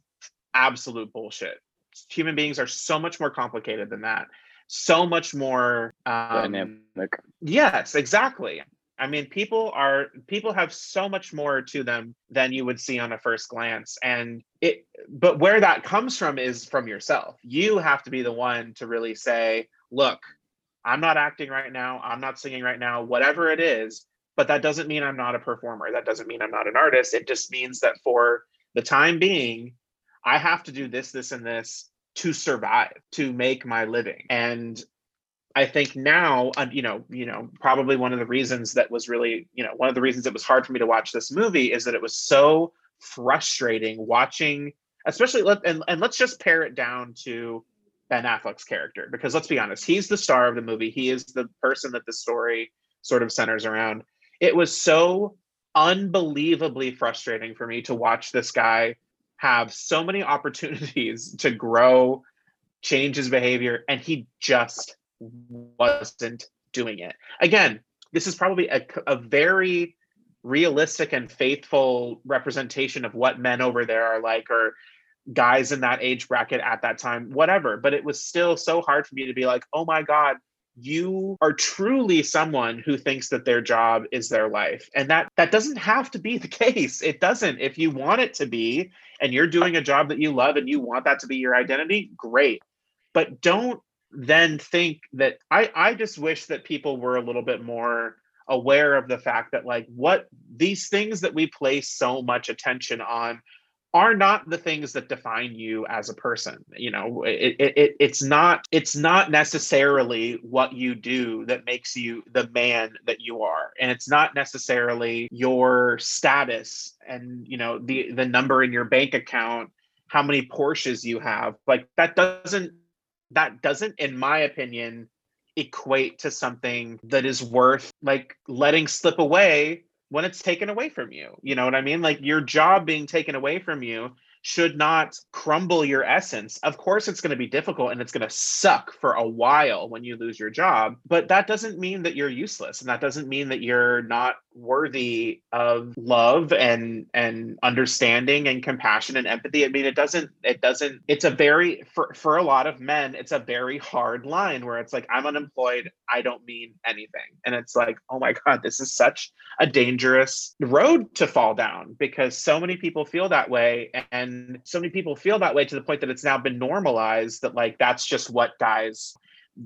absolute bullshit. Human beings are so much more complicated than that. So much more um, dynamic. Yes exactly. I mean people are people have so much more to them than you would see on a first glance. And it but where that comes from is from yourself. You have to be the one to really say look I'm not acting right now. I'm not singing right now, whatever it is. But that doesn't mean I'm not a performer. That doesn't mean I'm not an artist. It just means that for the time being, I have to do this, this, and this to survive, to make my living. And I think now, you know, you know, probably one of the reasons that was really, you know, one of the reasons it was hard for me to watch this movie is that it was so frustrating watching, especially let and, and let's just pare it down to Ben Affleck's character because let's be honest, he's the star of the movie. He is the person that the story sort of centers around. It was so unbelievably frustrating for me to watch this guy have so many opportunities to grow, change his behavior, and he just wasn't doing it. Again, this is probably a, a very realistic and faithful representation of what men over there are like or guys in that age bracket at that time, whatever. But it was still so hard for me to be like, oh my God, you are truly someone who thinks that their job is their life. And that that doesn't have to be the case. It doesn't. If you want it to be and you're doing a job that you love and you want that to be your identity great. But don't then think that i i just wish that people were a little bit more aware of the fact that like what these things that we place so much attention on are not the things that define you as a person you know it, it, it's not it's not necessarily what you do that makes you the man that you are. And it's not necessarily your status and you know the the number in your bank account how many porsches you have. Like that doesn't that doesn't in my opinion equate to something that is worth like letting slip away when it's taken away from you. You know what I mean? Like your job being taken away from you should not crumble your essence. Of course, it's going to be difficult and it's going to suck for a while when you lose your job, but that doesn't mean that you're useless. And that doesn't mean that you're not worthy of love and and understanding and compassion and empathy. I mean, it doesn't, it doesn't, it's a very for, for a lot of men, it's a very hard line where it's like, I'm unemployed, I don't mean anything. And it's like, oh my God, this is such a dangerous road to fall down because so many people feel that way. And and so many people feel that way to the point that it's now been normalized that like that's just what guys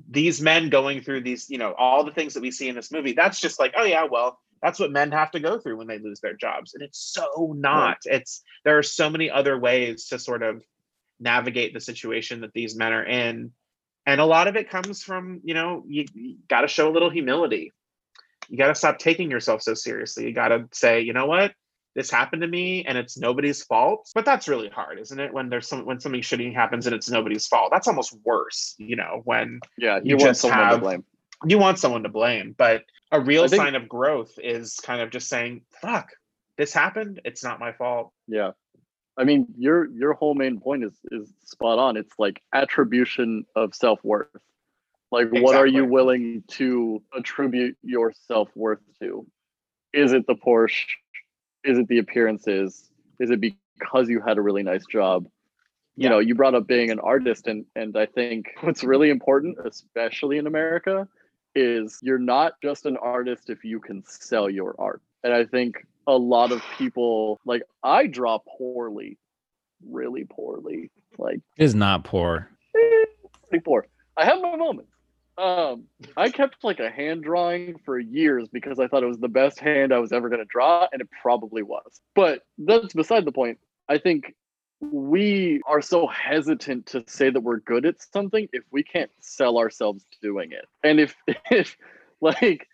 these men going through these you know all the things that we see in this movie that's just like oh yeah well that's what men have to go through when they lose their jobs. And it's so not. It's there are so many other ways to sort of navigate the situation that these men are in. And a lot of it comes from you know you, you got to show a little humility. You got to stop taking yourself so seriously. You got to say you know what this happened to me and it's nobody's fault. But that's really hard, isn't it? When there's some when something shitty happens and it's nobody's fault. That's almost worse, you know, when yeah, you, you want someone have, to blame. You want someone to blame. But a real think, sign of growth is kind of just saying, fuck, this happened. It's not my fault. Yeah. I mean, your your whole main point is is spot on. It's like attribution of self worth. Like, exactly. what are you willing to attribute your self worth to? Is it the Porsche? Is it the appearances? Is it because you had a really nice job? You yeah. know, you brought up being an artist, and and I think what's really important, especially in America, is you're not just an artist if you can sell your art. And I think a lot of people like I draw poorly, really poorly. Like is not poor. Eh, pretty poor. I have my moments. Um, I kept like a hand drawing for years because I thought it was the best hand I was ever going to draw, and it probably was. But that's beside the point. I think we are so hesitant to say that we're good at something if we can't sell ourselves doing it. And if if like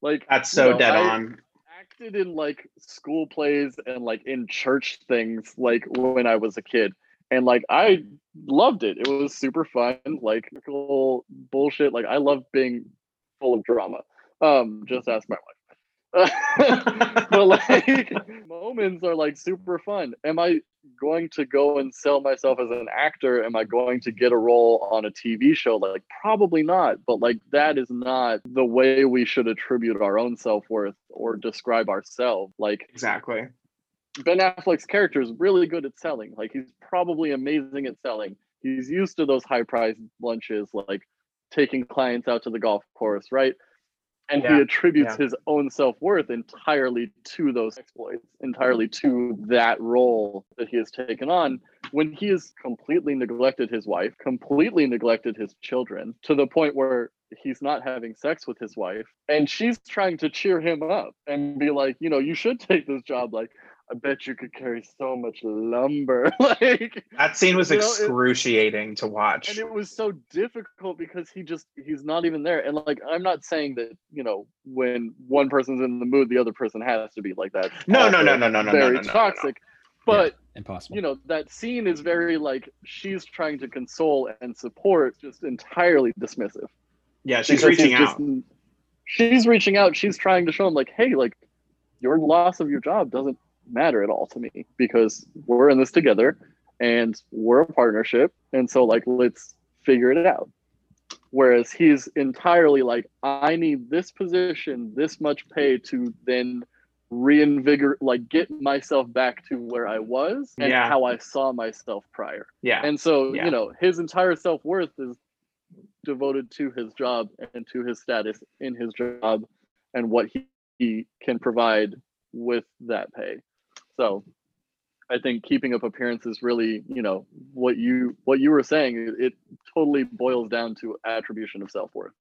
like that's so you know, dead I, on. acted in like school plays and like in church things like when I was a kid. And like I loved it. It was super fun, like cool bullshit. Like I love being full of drama. Um, just ask my wife. but like moments are like super fun. Am I going to go and sell myself as an actor? Am I going to get a role on a TV show? Like probably not, but like that is not the way we should attribute our own self-worth or describe ourselves. Like exactly. Ben Affleck's character is really good at selling. Like he's probably amazing at selling. He's used to those high priced lunches, like taking clients out to the golf course, right? and yeah, he attributes yeah. his own self-worth entirely to those exploits entirely to that role that he has taken on when he has completely neglected his wife completely neglected his children to the point where he's not having sex with his wife and she's trying to cheer him up and be like you know you should take this job like I bet you could carry so much lumber. like that scene was excruciating know, it, to watch. And it was so difficult because he just he's not even there. And like I'm not saying that, you know, when one person's in the mood, the other person has to be like that. No, no, no, no, no, no, very no, no, toxic. But yeah, impossible. You know, that scene is very like she's trying to console and support, just entirely dismissive. Yeah, she's reaching out. Just, she's reaching out. She's trying to show him like, hey, like your loss of your job doesn't matter at all to me because we're in this together and we're a partnership. And so, like, let's figure it out. Whereas he's entirely like, I need this position, this much pay to then reinvigorate, like, get myself back to where I was and yeah. how I saw myself prior. Yeah. And so, yeah. you know, his entire self worth is devoted to his job and to his status in his job and what he, he can provide with that pay. So I think keeping up appearances really, you know, what you what you were saying, it totally boils down to attribution of self-worth.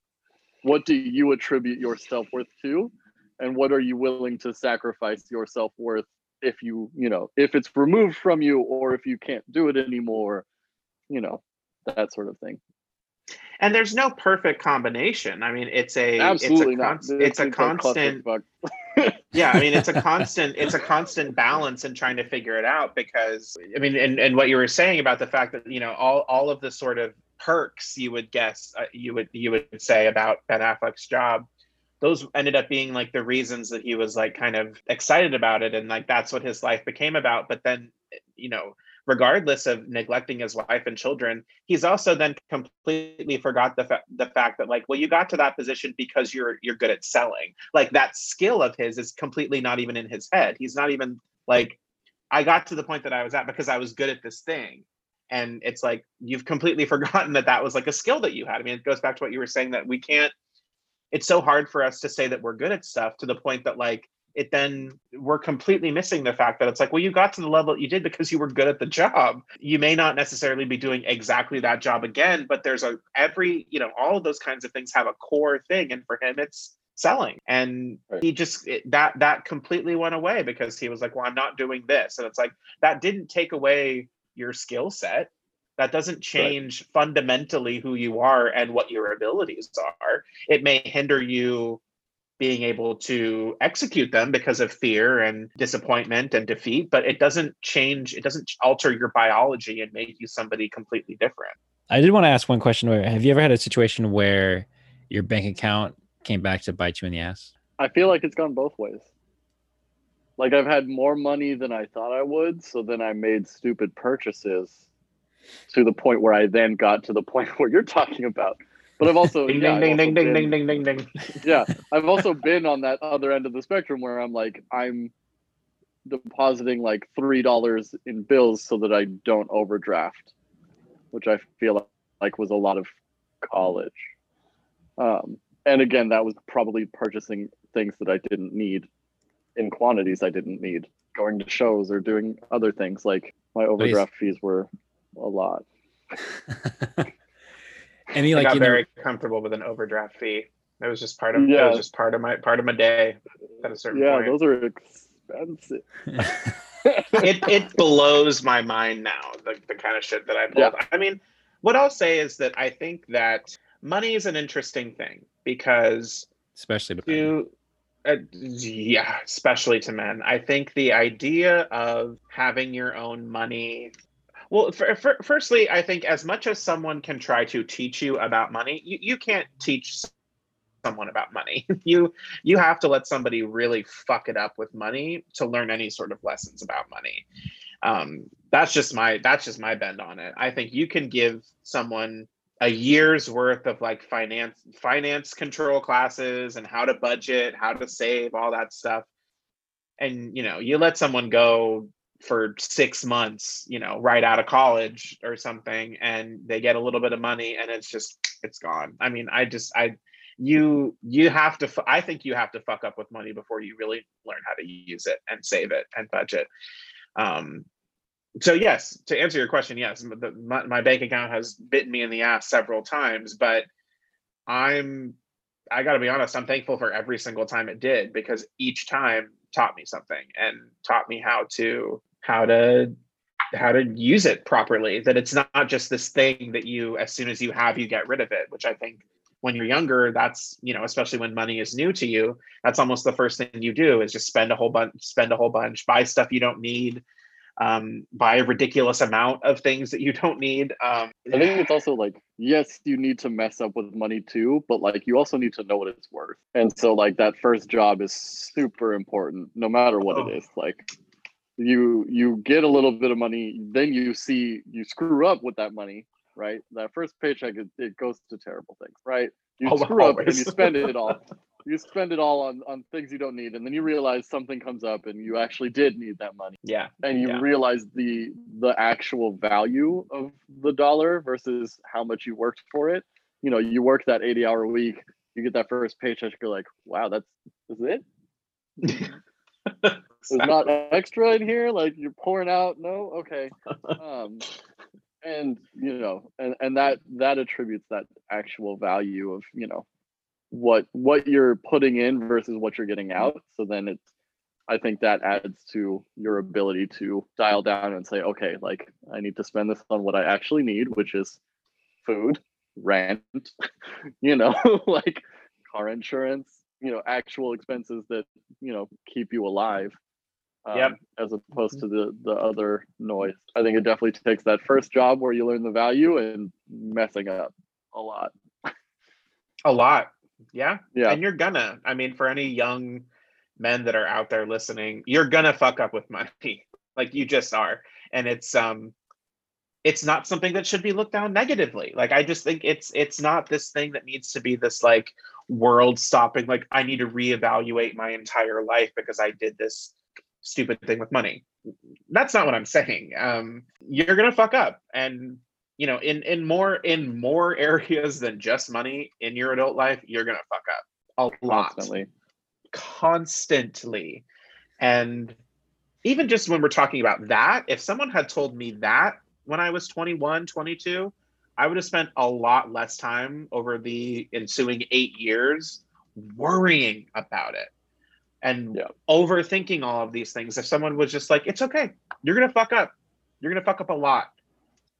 What do you attribute your self-worth to? And what are you willing to sacrifice your self-worth if you, you know, if it's removed from you or if you can't do it anymore, you know, that sort of thing. And there's no perfect combination. I mean, it's a Absolutely it's a, const- it's, it's a constant yeah i mean it's a constant it's a constant balance in trying to figure it out because i mean and, and what you were saying about the fact that you know all all of the sort of perks you would guess uh, you would you would say about ben affleck's job those ended up being like the reasons that he was like kind of excited about it and like that's what his life became about. But then you know regardless of neglecting his wife and children he's also then completely forgot the, fa- the fact that like well you got to that position because you're you're good at selling. Like that skill of his is completely not even in his head. He's not even like i got to the point that i was at because i was good at this thing. And it's like you've completely forgotten that that was like a skill that you had. I mean it goes back to what you were saying that we can't it's so hard for us to say that we're good at stuff to the point that like it then we're completely missing the fact that it's like well you got to the level you did because you were good at the job. You may not necessarily be doing exactly that job again but there's a every you know all of those kinds of things have a core thing and for him it's selling. And he just it, that that completely went away because he was like well i'm not doing this. And it's like that didn't take away your skill set. That doesn't change right. fundamentally who you are and what your abilities are. It may hinder you being able to execute them because of fear and disappointment and defeat but it doesn't change it doesn't alter your biology and make you somebody completely different. I did want to ask one question where have you ever had a situation where your bank account came back to bite you in the ass? I feel like it's gone both ways. Like i've had more money than i thought i would so then i made stupid purchases to the point where i then got to the point where you're talking about but I've also ding yeah, ding ding ding ding ding ding ding. Yeah, I've also been on that other end of the spectrum where I'm like I'm depositing like three dollars in bills so that I don't overdraft, which I feel like was a lot of college. Um, and again, that was probably purchasing things that I didn't need in quantities I didn't need, going to shows or doing other things. Like my overdraft Please. fees were a lot. Any like I got very know, comfortable with an overdraft fee. It was just part of yeah. it was just part of my part of my day at a certain yeah, point. those are expensive. it it blows my mind now the, the kind of shit that I pulled. Yeah. I mean, what I'll say is that I think that money is an interesting thing because especially to Uh, yeah, especially to men. I think the idea of having your own money. Well, for, for, firstly, I think as much as someone can try to teach you about money, you, you can't teach someone about money. you you have to let somebody really fuck it up with money to learn any sort of lessons about money. Um, that's just my that's just my bend on it. I think you can give someone a year's worth of like finance finance control classes and how to budget, how to save, all that stuff. And you know, you let someone go for 6 months, you know, right out of college or something and they get a little bit of money and it's just it's gone. I mean, I just I you you have to i think you have to fuck up with money before you really learn how to use it and save it and budget um so yes to answer your question yes my, my bank account has bitten me in the ass several times but i'm i gotta be honest i'm thankful for every single time it did because each time taught me something and taught me how to how to how to use it properly that it's not just this thing that you as soon as you have you get rid of it which i think when you're younger that's you know especially when money is new to you that's almost the first thing you do is just spend a whole bunch spend a whole bunch buy stuff you don't need um, buy a ridiculous amount of things that you don't need um, i think it's also like yes you need to mess up with money too but like you also need to know what it's worth and so like that first job is super important no matter what oh. it is like you you get a little bit of money then you see you screw up with that money right? That first paycheck, it, it goes to terrible things, right? You oh, screw always. up and you spend it all. you spend it all on, on things you don't need, and then you realize something comes up and you actually did need that money. Yeah. And you yeah. realize the the actual value of the dollar versus how much you worked for it. You know, you work that 80 hour week, you get that first paycheck, you're like, wow, that's is it? There's not extra in here, like you're pouring out. No, okay. Um, and you know and and that that attributes that actual value of you know what what you're putting in versus what you're getting out so then it's i think that adds to your ability to dial down and say okay like i need to spend this on what i actually need which is food rent you know like car insurance you know actual expenses that you know keep you alive um, yep. as opposed to the the other noise. I think it definitely takes that first job where you learn the value and messing up a lot. a lot. Yeah. Yeah. And you're gonna. I mean, for any young men that are out there listening, you're gonna fuck up with money. like you just are. And it's um it's not something that should be looked down negatively. Like I just think it's it's not this thing that needs to be this like world stopping like I need to reevaluate my entire life because I did this stupid thing with money. That's not what I'm saying. Um, you're gonna fuck up, and you know, in in more in more areas than just money in your adult life, you're gonna fuck up a lot, constantly, constantly, and even just when we're talking about that, if someone had told me that when I was 21, 22, I would have spent a lot less time over the ensuing eight years worrying about it and yeah. overthinking all of these things. If someone was just like, it's okay, you're gonna fuck up, you're gonna fuck up a lot,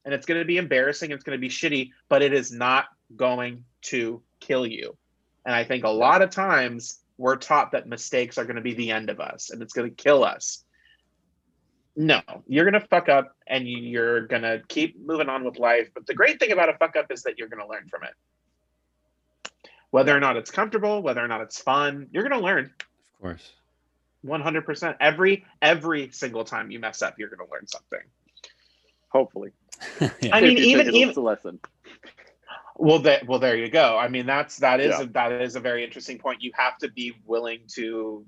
and it's gonna be embarrassing, it's gonna be shitty, but it is not going to kill you. And I think a lot of times we're taught that mistakes are gonna be the end of us and it's gonna kill us. No, you're gonna fuck up and you're gonna keep moving on with life. But the great thing about a fuck up is that you're gonna learn from it. Whether or not it's comfortable, whether or not it's fun, you're gonna learn Of course. 100%. Every every single time you mess up, you're going to learn something. Hopefully. yeah. I mean, even even it's a lesson. Well, that well, there you go. I mean, that's that is yeah. a, that is a very interesting point. You have to be willing to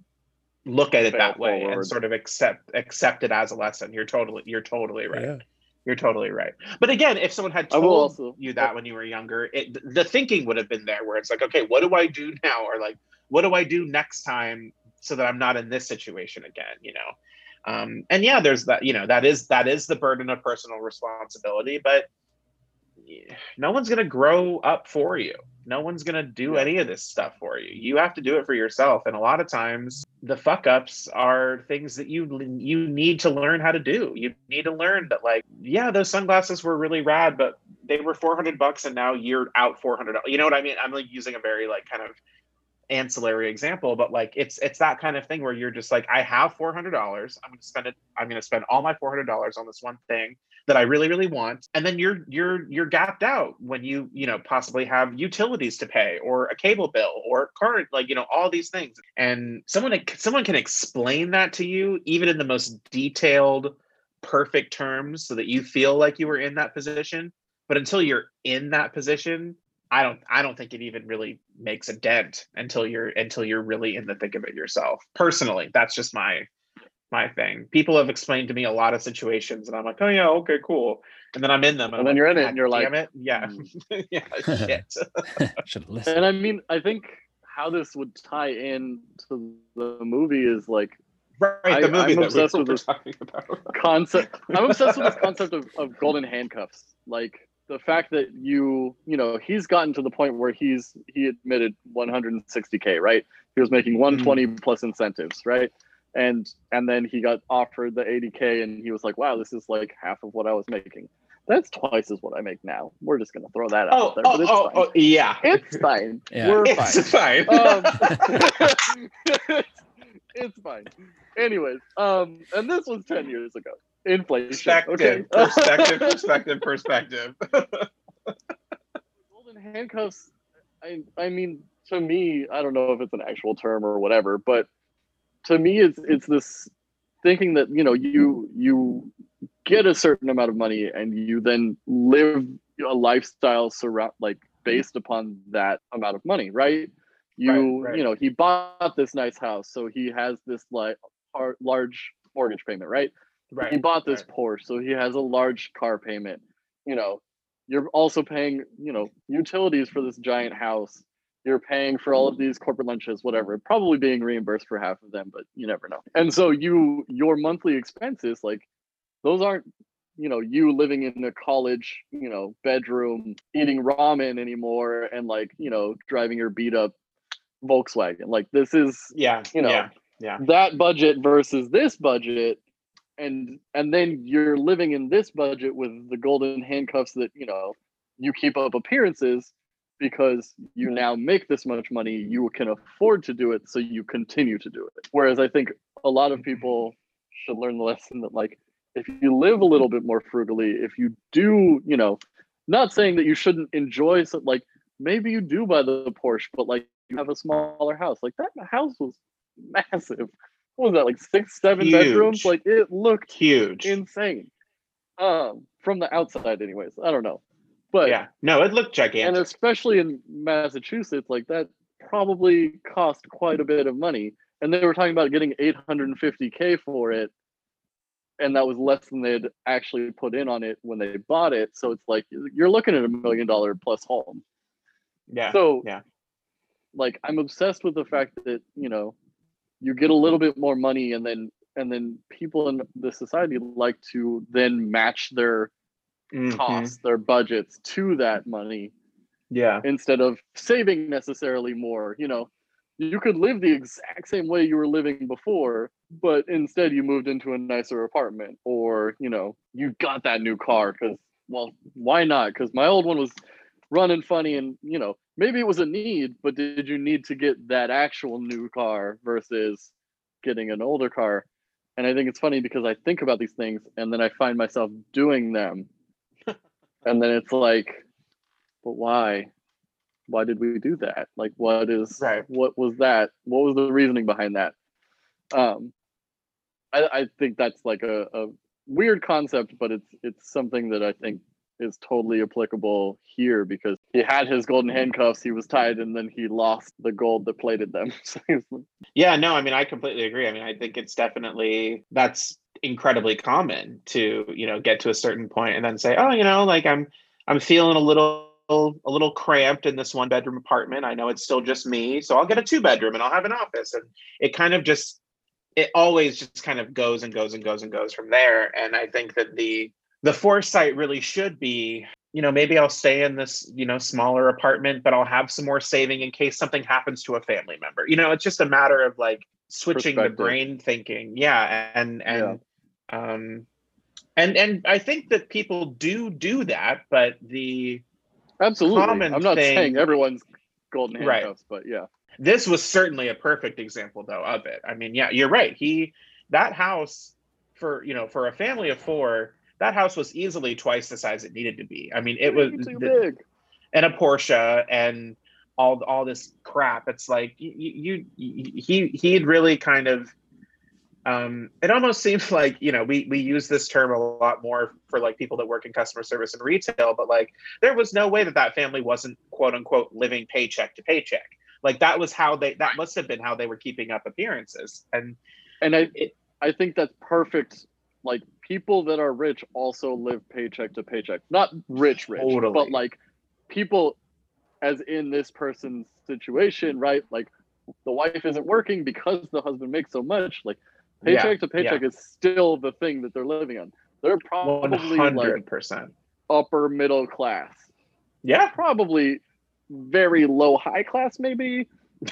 look at it Fail that way forward. and sort of accept accept it as a lesson. You're totally you're totally right. Yeah. You're totally right. But again, if someone had told also, you that when you were younger, it, the thinking would have been there where it's like, okay, what do I do now? Or like, what do I do next time so that I'm not in this situation again, you know. Um, and yeah, there's that, you know, that is that is the burden of personal responsibility, but no one's going to grow up for you. No one's going to do any of this stuff for you. You have to do it for yourself. And a lot of times the fuck ups are things that you you need to learn how to do. You need to learn that like, yeah, those sunglasses were really rad, but they were 400 bucks and now you're out 400. You know what I mean? I'm like using a very like kind of ancillary example, but like it's it's that kind of thing where you're just like, I have four hundred dollars. I'm gonna spend it. I'm gonna spend all my four hundred dollars on this one thing that I really really want, and then you're you're you're gapped out when you you know possibly have utilities to pay or a cable bill or current like you know all these things, and someone someone can explain that to you even in the most detailed, perfect terms so that you feel like you were in that position. But until you're in that position, I don't I don't think it even really makes a dent until you're until you're really in the thick of it yourself. Personally, that's just my my thing. People have explained to me a lot of situations and I'm like, "Oh yeah, okay, cool." And then I'm in them and, and then like, you're in it "God and you're like, damn it. Yeah. "Hmm." yeah, shit. Should listen. and I mean, I think how this would tie in to the movie is like right, I- the movie I'm that obsessed were with this- talking about. concept i'm obsessed with this concept of, of golden handcuffs like the fact that you you know he's gotten to the point where he's he admitted 160k right he was making 120 plus incentives right and and then he got offered the 80k and he was like wow this is like half of what i was making that's twice as what i make now we're just gonna throw that out Oh, there oh, but it's oh, fine oh, yeah. it's fine Yeah. we're It's fine fine. um, it's fine. Anyways, um, and this was ten years ago. Inflation. perspective, Okay. perspective, perspective, perspective. Golden handcuffs. I I mean, to me, I don't know if it's an actual term or whatever, but to me, it's it's this thinking that you know you you get a certain amount of money and you then live a lifestyle surround like based upon that amount of money, right? You Right, right. you know he bought this nice house, so he has this like large mortgage payment, right? right. he bought this right. Porsche, so he has a large car payment. You know, you're also paying, you know, utilities for this giant house. You're paying for all of these corporate lunches, whatever, probably being reimbursed for half of them, but you never know. And so you your monthly expenses, like those aren't, you know, you living in a college, you know, bedroom, eating ramen anymore and like, you know, driving your beat up Volkswagen. Like this is Yeah, you know, yeah, yeah. that budget versus this budget and and then you're living in this budget with the golden handcuffs that you know you keep up appearances because you now make this much money you can afford to do it so you continue to do it. Whereas i think a lot of people should learn the lesson that like if you live a little bit more frugally if you do you know not saying that you shouldn't enjoy some like maybe you do buy the porsche but like you have a smaller house. Like that house was massive. What was that like six seven bedrooms? Like it looked Huge. insane. Um from the outside anyways. I don't know but yeah. No, it looked gigantic. and especially in massachusetts like that probably cost quite a bit of money and they were talking about getting 850k for it and that was less than they'd actually put in on it when they bought it so it's like you're looking at a million dollar plus home yeah. so yeah. like i'm obsessed with the fact that you know you get a little bit more money and then and then people in the society like to then match their Mhm. costs their budgets to that money Yeah. instead of saving necessarily more you know you could live the exact same way you were living before but instead you moved into a nicer apartment or you know you got that new car because well why not because my old one was running funny and you know maybe it was a need but did you need to get that actual new car versus getting an older car and i think it's funny because i think about these things and then i find myself doing them and then it's like but why? Why did we do that? Like what is Right. what was that? What was the reasoning behind that? Um i i think that's like a, a weird concept but it's it's something that i think is totally applicable here because he had his golden handcuffs he was tied and then he lost the gold that plated them. So like, Yeah, no, I mean, I completely agree. I mean, I think it's definitely that's incredibly common to you know get to a certain point and then say, oh, you know, like I'm I'm feeling a little a little cramped in this one bedroom apartment. I know it's still just me, so I'll get a two bedroom and I'll have an office, and it kind of just it always just kind of goes and goes and goes and goes from there. And I think that the the foresight really should be you know maybe i'll stay in this you know smaller apartment but i'll have some more saving in case something happens to a family member. You know it's just a matter of like switching the brain thinking. Yeah and and um and and i think that people do do that but the absolutely Common i'm not thing- saying everyone's golden Right. handcuffs, but yeah. this was certainly a perfect example though of it i mean yeah you're right he that house for you know for a family of four that house was easily twice the size it needed to be i mean it was too the- big. and a porsche and all all this crap it's like you, you he he'd really kind of um it almost seems like you know we we use this term a lot more for like people that work in customer service and retail but like there was no way that that family wasn't quote unquote living paycheck to paycheck like that was how they that must have been how they were keeping up appearances and And I It- I think that's perfect. Like people that are rich also live paycheck to paycheck. Not rich rich, Totally. but like people as in this person's situation, right? Like the wife isn't working because the husband makes so much. Like Yeah, paycheck to paycheck is still the thing that they're living on. They're probably like 100% upper middle class. yeah Probably very low high class maybe.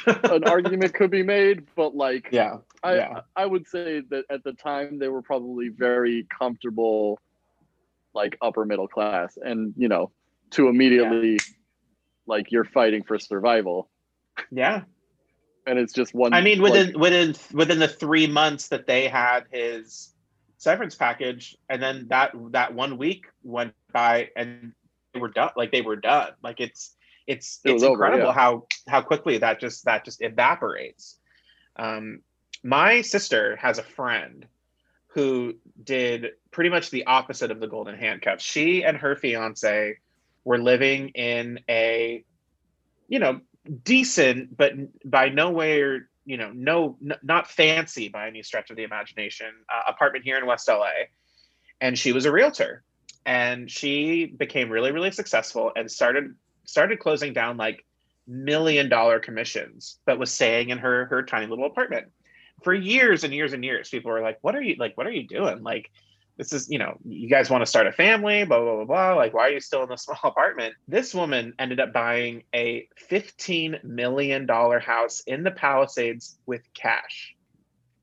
An argument could be made, but like yeah I Yeah. I would say that at the time they were probably very comfortable, like upper middle class, and you know, to immediately, like you're fighting for survival, yeah and it's just one. I mean, like, within within within the three months that they had his severance package, and then that that one week went by, and they were done. Like they were done. Like it's it's It it's was over, incredible yeah. how how quickly that just that just evaporates. Um, my sister has a friend who did pretty much the opposite of the golden handcuffs. She and her fiance were living in a, you know, decent but by nowhere you know no n- not fancy by any stretch of the imagination uh, apartment here in west la and she was a realtor. And she became really really successful and started started closing down like million dollar commissions but was staying in her her tiny little apartment. For years and years and years people were like what are you like what are you doing? Like this is you know you guys want to start a family blah blah blah blah like why are you still in this small apartment this woman ended up buying a 15 million dollar house in the palisades with cash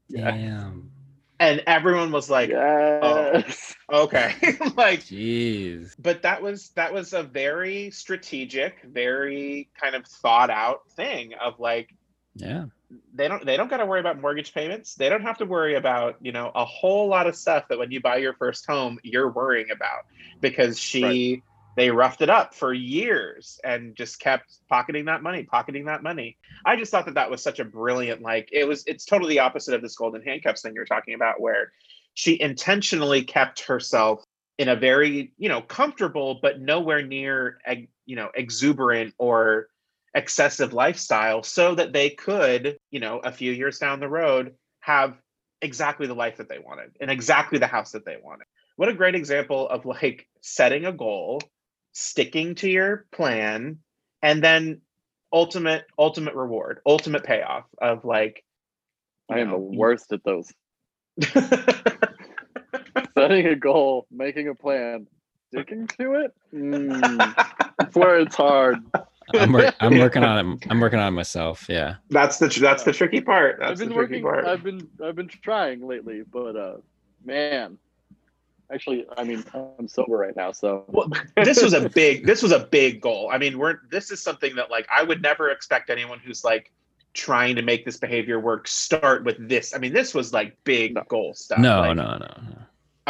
Damn. and everyone was like yes, oh, okay like Jeez. but that was that was a very strategic very kind of thought out thing of like Yeah. They don't they don't got to worry about mortgage payments. They don't have to worry about you know a whole lot of stuff that when you buy your first home you're worrying about because she they roughed it up for years and just kept pocketing that money pocketing that money. I just thought that that was such a brilliant like it was it's totally the opposite of this golden handcuffs thing you're talking about where she intentionally kept herself in a very you know comfortable but nowhere near you know exuberant or excessive lifestyle so that they could you know a few years down the road have exactly the life that they wanted and exactly the house that they wanted what a great example of like setting a goal sticking to your plan and then ultimate ultimate reward ultimate payoff of like I am the know, worst at those. Setting a goal, making a plan, sticking to it. Mm, where it's hard. I'm, wor- I'm working on it. I'm working on it myself. Yeah. that's the that's the tricky part I've that's the been tricky working. part I've been I've been trying lately, but uh, man, actually, I mean, I'm sober right now, so well, this was a big this was a big goal i mean we're this is something that like i would never expect anyone who's like trying to make this behavior work start with this i mean this was like big No. goal stuff No, Like, no, no, no.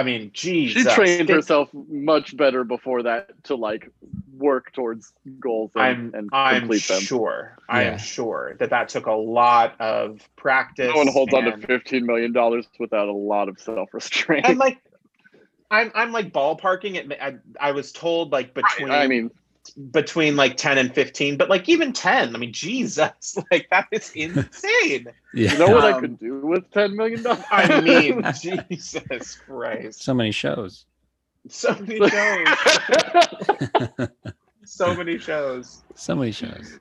I mean geez she trained herself much better before that to like work towards goals and, i'm and i'm complete them. sure I am sure that that took a lot of practice No one holds on to fifteen million dollars without a lot of self restraint. and like I'm, I'm like ballparking it. I, I was told like between I mean, between like 10 and 15, but like even 10, I mean, Jesus, like that is insane. Yeah. you know what I Um, could do with ten million dollars? I mean, Jesus Christ. so many shows. So many shows. So many shows. so many shows.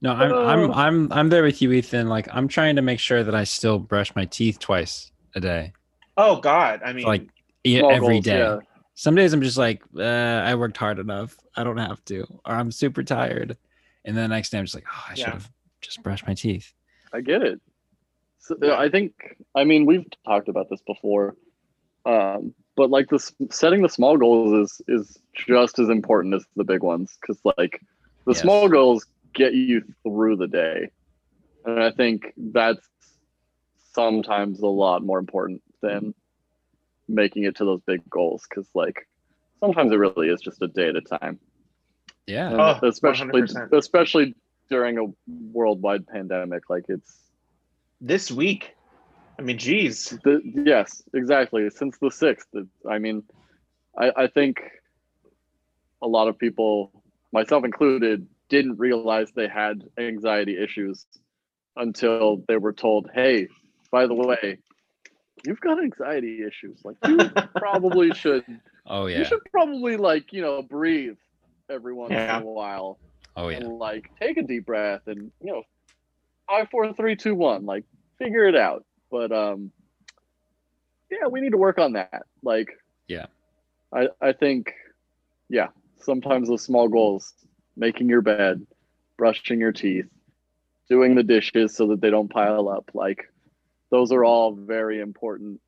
No, I'm I'm Oh. I'm I'm there with you, Ethan. Like I'm trying to make sure that I still brush my teeth twice a day. Oh God. I mean, Like yeah, every goals, day. yeah. Some days I'm just like, uh, I worked hard enough. I don't have to, or I'm super tired. And then the next day I'm just like, oh, I should Yeah. have just brushed my teeth. I get it. So, Yeah. I think I mean we've talked about this before, um, but like this setting the small goals is is just as important as the big ones because like the Yes. small goals get you through the day. And I think that's sometimes a lot more important than making it to those big goals because like sometimes it really is just a day at a time. Yeah. And Oh, especially 100%. especially during a worldwide pandemic like it's This week, I mean, geez. the, yes, exactly. Since the 6th, I mean I I think a lot of people myself included didn't realize they had anxiety issues until they were told, "Hey, by the way, you've got anxiety issues. Like you probably should Oh yeah. you should probably like, you know, breathe every once Yeah. in a while Oh yeah. and like take a deep breath and, you know, five, four, three, two, one, like figure it out." But um yeah, we need to work on that. Like Yeah. I I think yeah, sometimes those small goals, making your bed, brushing your teeth, doing the dishes so that they don't pile up, like those are all very important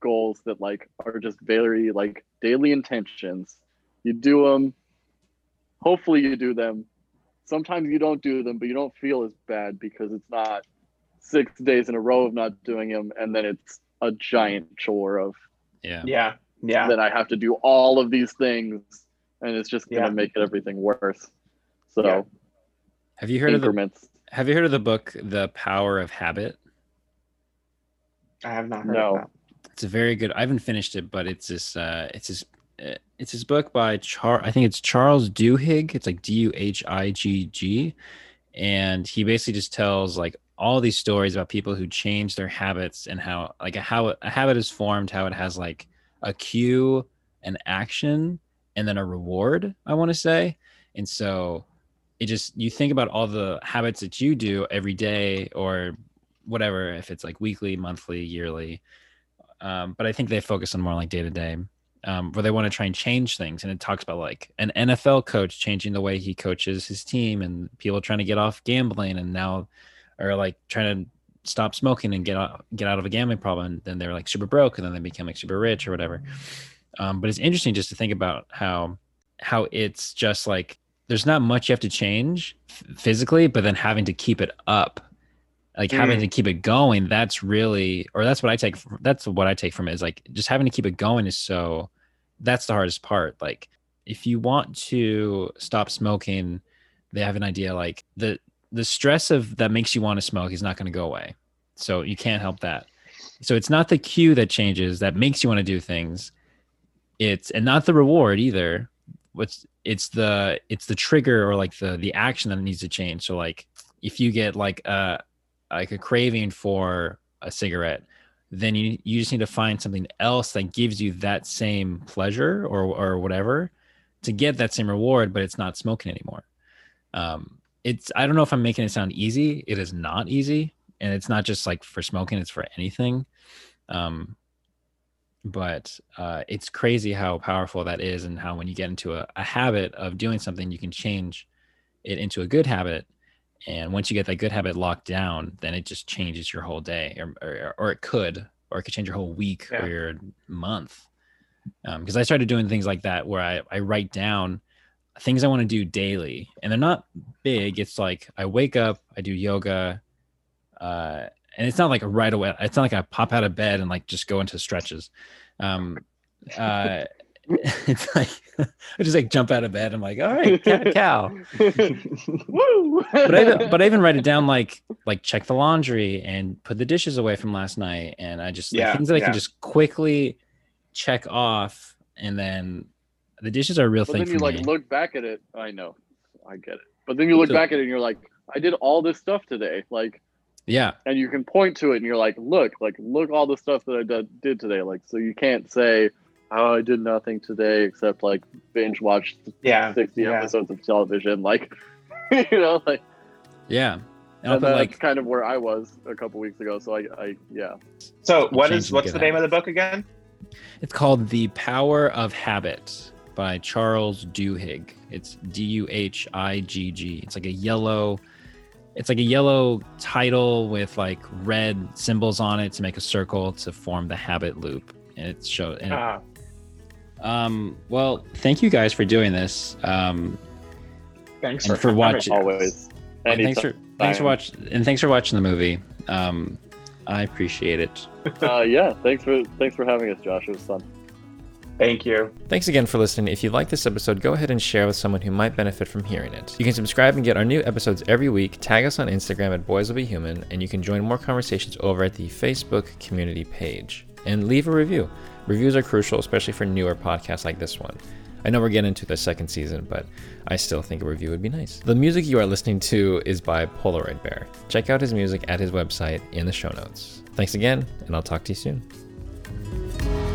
goals that like are just very like daily intentions. You do them. Hopefully you do them. Sometimes you don't do them, but you don't feel as bad because it's not six days in a row of not doing them, and then it's a giant chore of Yeah. Yeah, yeah. then I have to do all of these things, and it's just gonna Yeah. make everything worse. So Yeah. Have you heard of the. Have you heard of the book The Power of Habit? I have not heard No. of that. It's a very good. I haven't finished it, but it's this. Uh, it's this. Uh, it's this book by Char. I think it's Charles Duhigg. It's like D U H I G G, and he basically just tells like all these stories about people who change their habits and how like how a habit is formed, how it has like a cue, an action, and then a reward. I want to say, and so it just you think about all the habits that you do every day or whatever if it's like weekly monthly yearly um, but i think they focus on more like day to day where they want to try and change things and it talks about like an nfl coach changing the way he coaches his team and people trying to get off gambling and now are like trying to stop smoking and get out get out of a gambling problem and then they're like super broke and then they become like super rich or whatever. Um, but it's interesting just to think about how how it's just like there's not much you have to change physically but then having to keep it up like having Mm. to keep it going that's really or that's what i take that's what i take from it is like just having to keep it going is so that's the hardest part. Like if you want to stop smoking they have an idea like the the stress of that makes you want to smoke is not going to go away. So you can't help that. So it's not the cue that changes that makes you want to do things. It's and not the reward either. What's it's the it's the trigger or like the the action that needs to change. So like if you get like a like a craving for a cigarette then you you just need to find something else that gives you that same pleasure or or whatever to get that same reward but it's not smoking anymore. Um it's i don't know if i'm making it sound easy. It is not easy and it's not just like for smoking it's for anything. Um but uh, it's crazy how powerful that is and how when you get into a, a habit of doing something you can change it into a good habit and once you get that good habit locked down then it just changes your whole day or, or, or it could or it could change your whole week Yeah. or your month because i started doing things like that where I, I write down things i want to do daily and they're not big it's like i wake up i do yoga uh, and it's not like right away it's not like i pop out of bed and like just go into stretches um uh it's like i just like jump out of bed i'm like all right cat cow Woo! but I, even- but I even write it down like like check the laundry and put the dishes away from last night and I just like, Yeah, things that I can just quickly check off and then the dishes are a real but thing then you like me. look back at it. I know, I get it. But then you look So- back at it and you're like, I did all this stuff today. Like, yeah, and you can point to it and you're like, look, like look all the stuff that I did, did today. Like, so you can't say, oh, I did nothing today except like binge watch yeah, 60 yeah. episodes of television. Like, you know, like, yeah. And and that's like kind of where I was a couple weeks ago. So I, I yeah. So what Change is and what's the name of the book again? it's called The Power of Habit by Charles Duhigg. It's D U H I G G. It's like a yellow it's like a yellow title with like red symbols on it to make a circle to form the habit loop. And it shows and it Uh, Um, well, thank you guys for doing this. Um, Thanks for, for watching- Always. And thanks for thanks for watching and thanks for watching the movie. Um, I appreciate it. uh, yeah, thanks for thanks for having us, Josh. It was fun. Thank you. Thanks again for listening. If you like this episode, go ahead and share with someone who might benefit from hearing it. You can subscribe and get our new episodes every week. Tag us on Instagram at Boys Will Be Human, and you can join more conversations over at the Facebook community page. And leave a review. Reviews are crucial, especially for newer podcasts like this one. I know we're getting into the second season, but I still think a review would be nice. The music you are listening to is by Polaroid Bear. Check out his music at his website in the show notes. Thanks again, and I'll talk to you soon.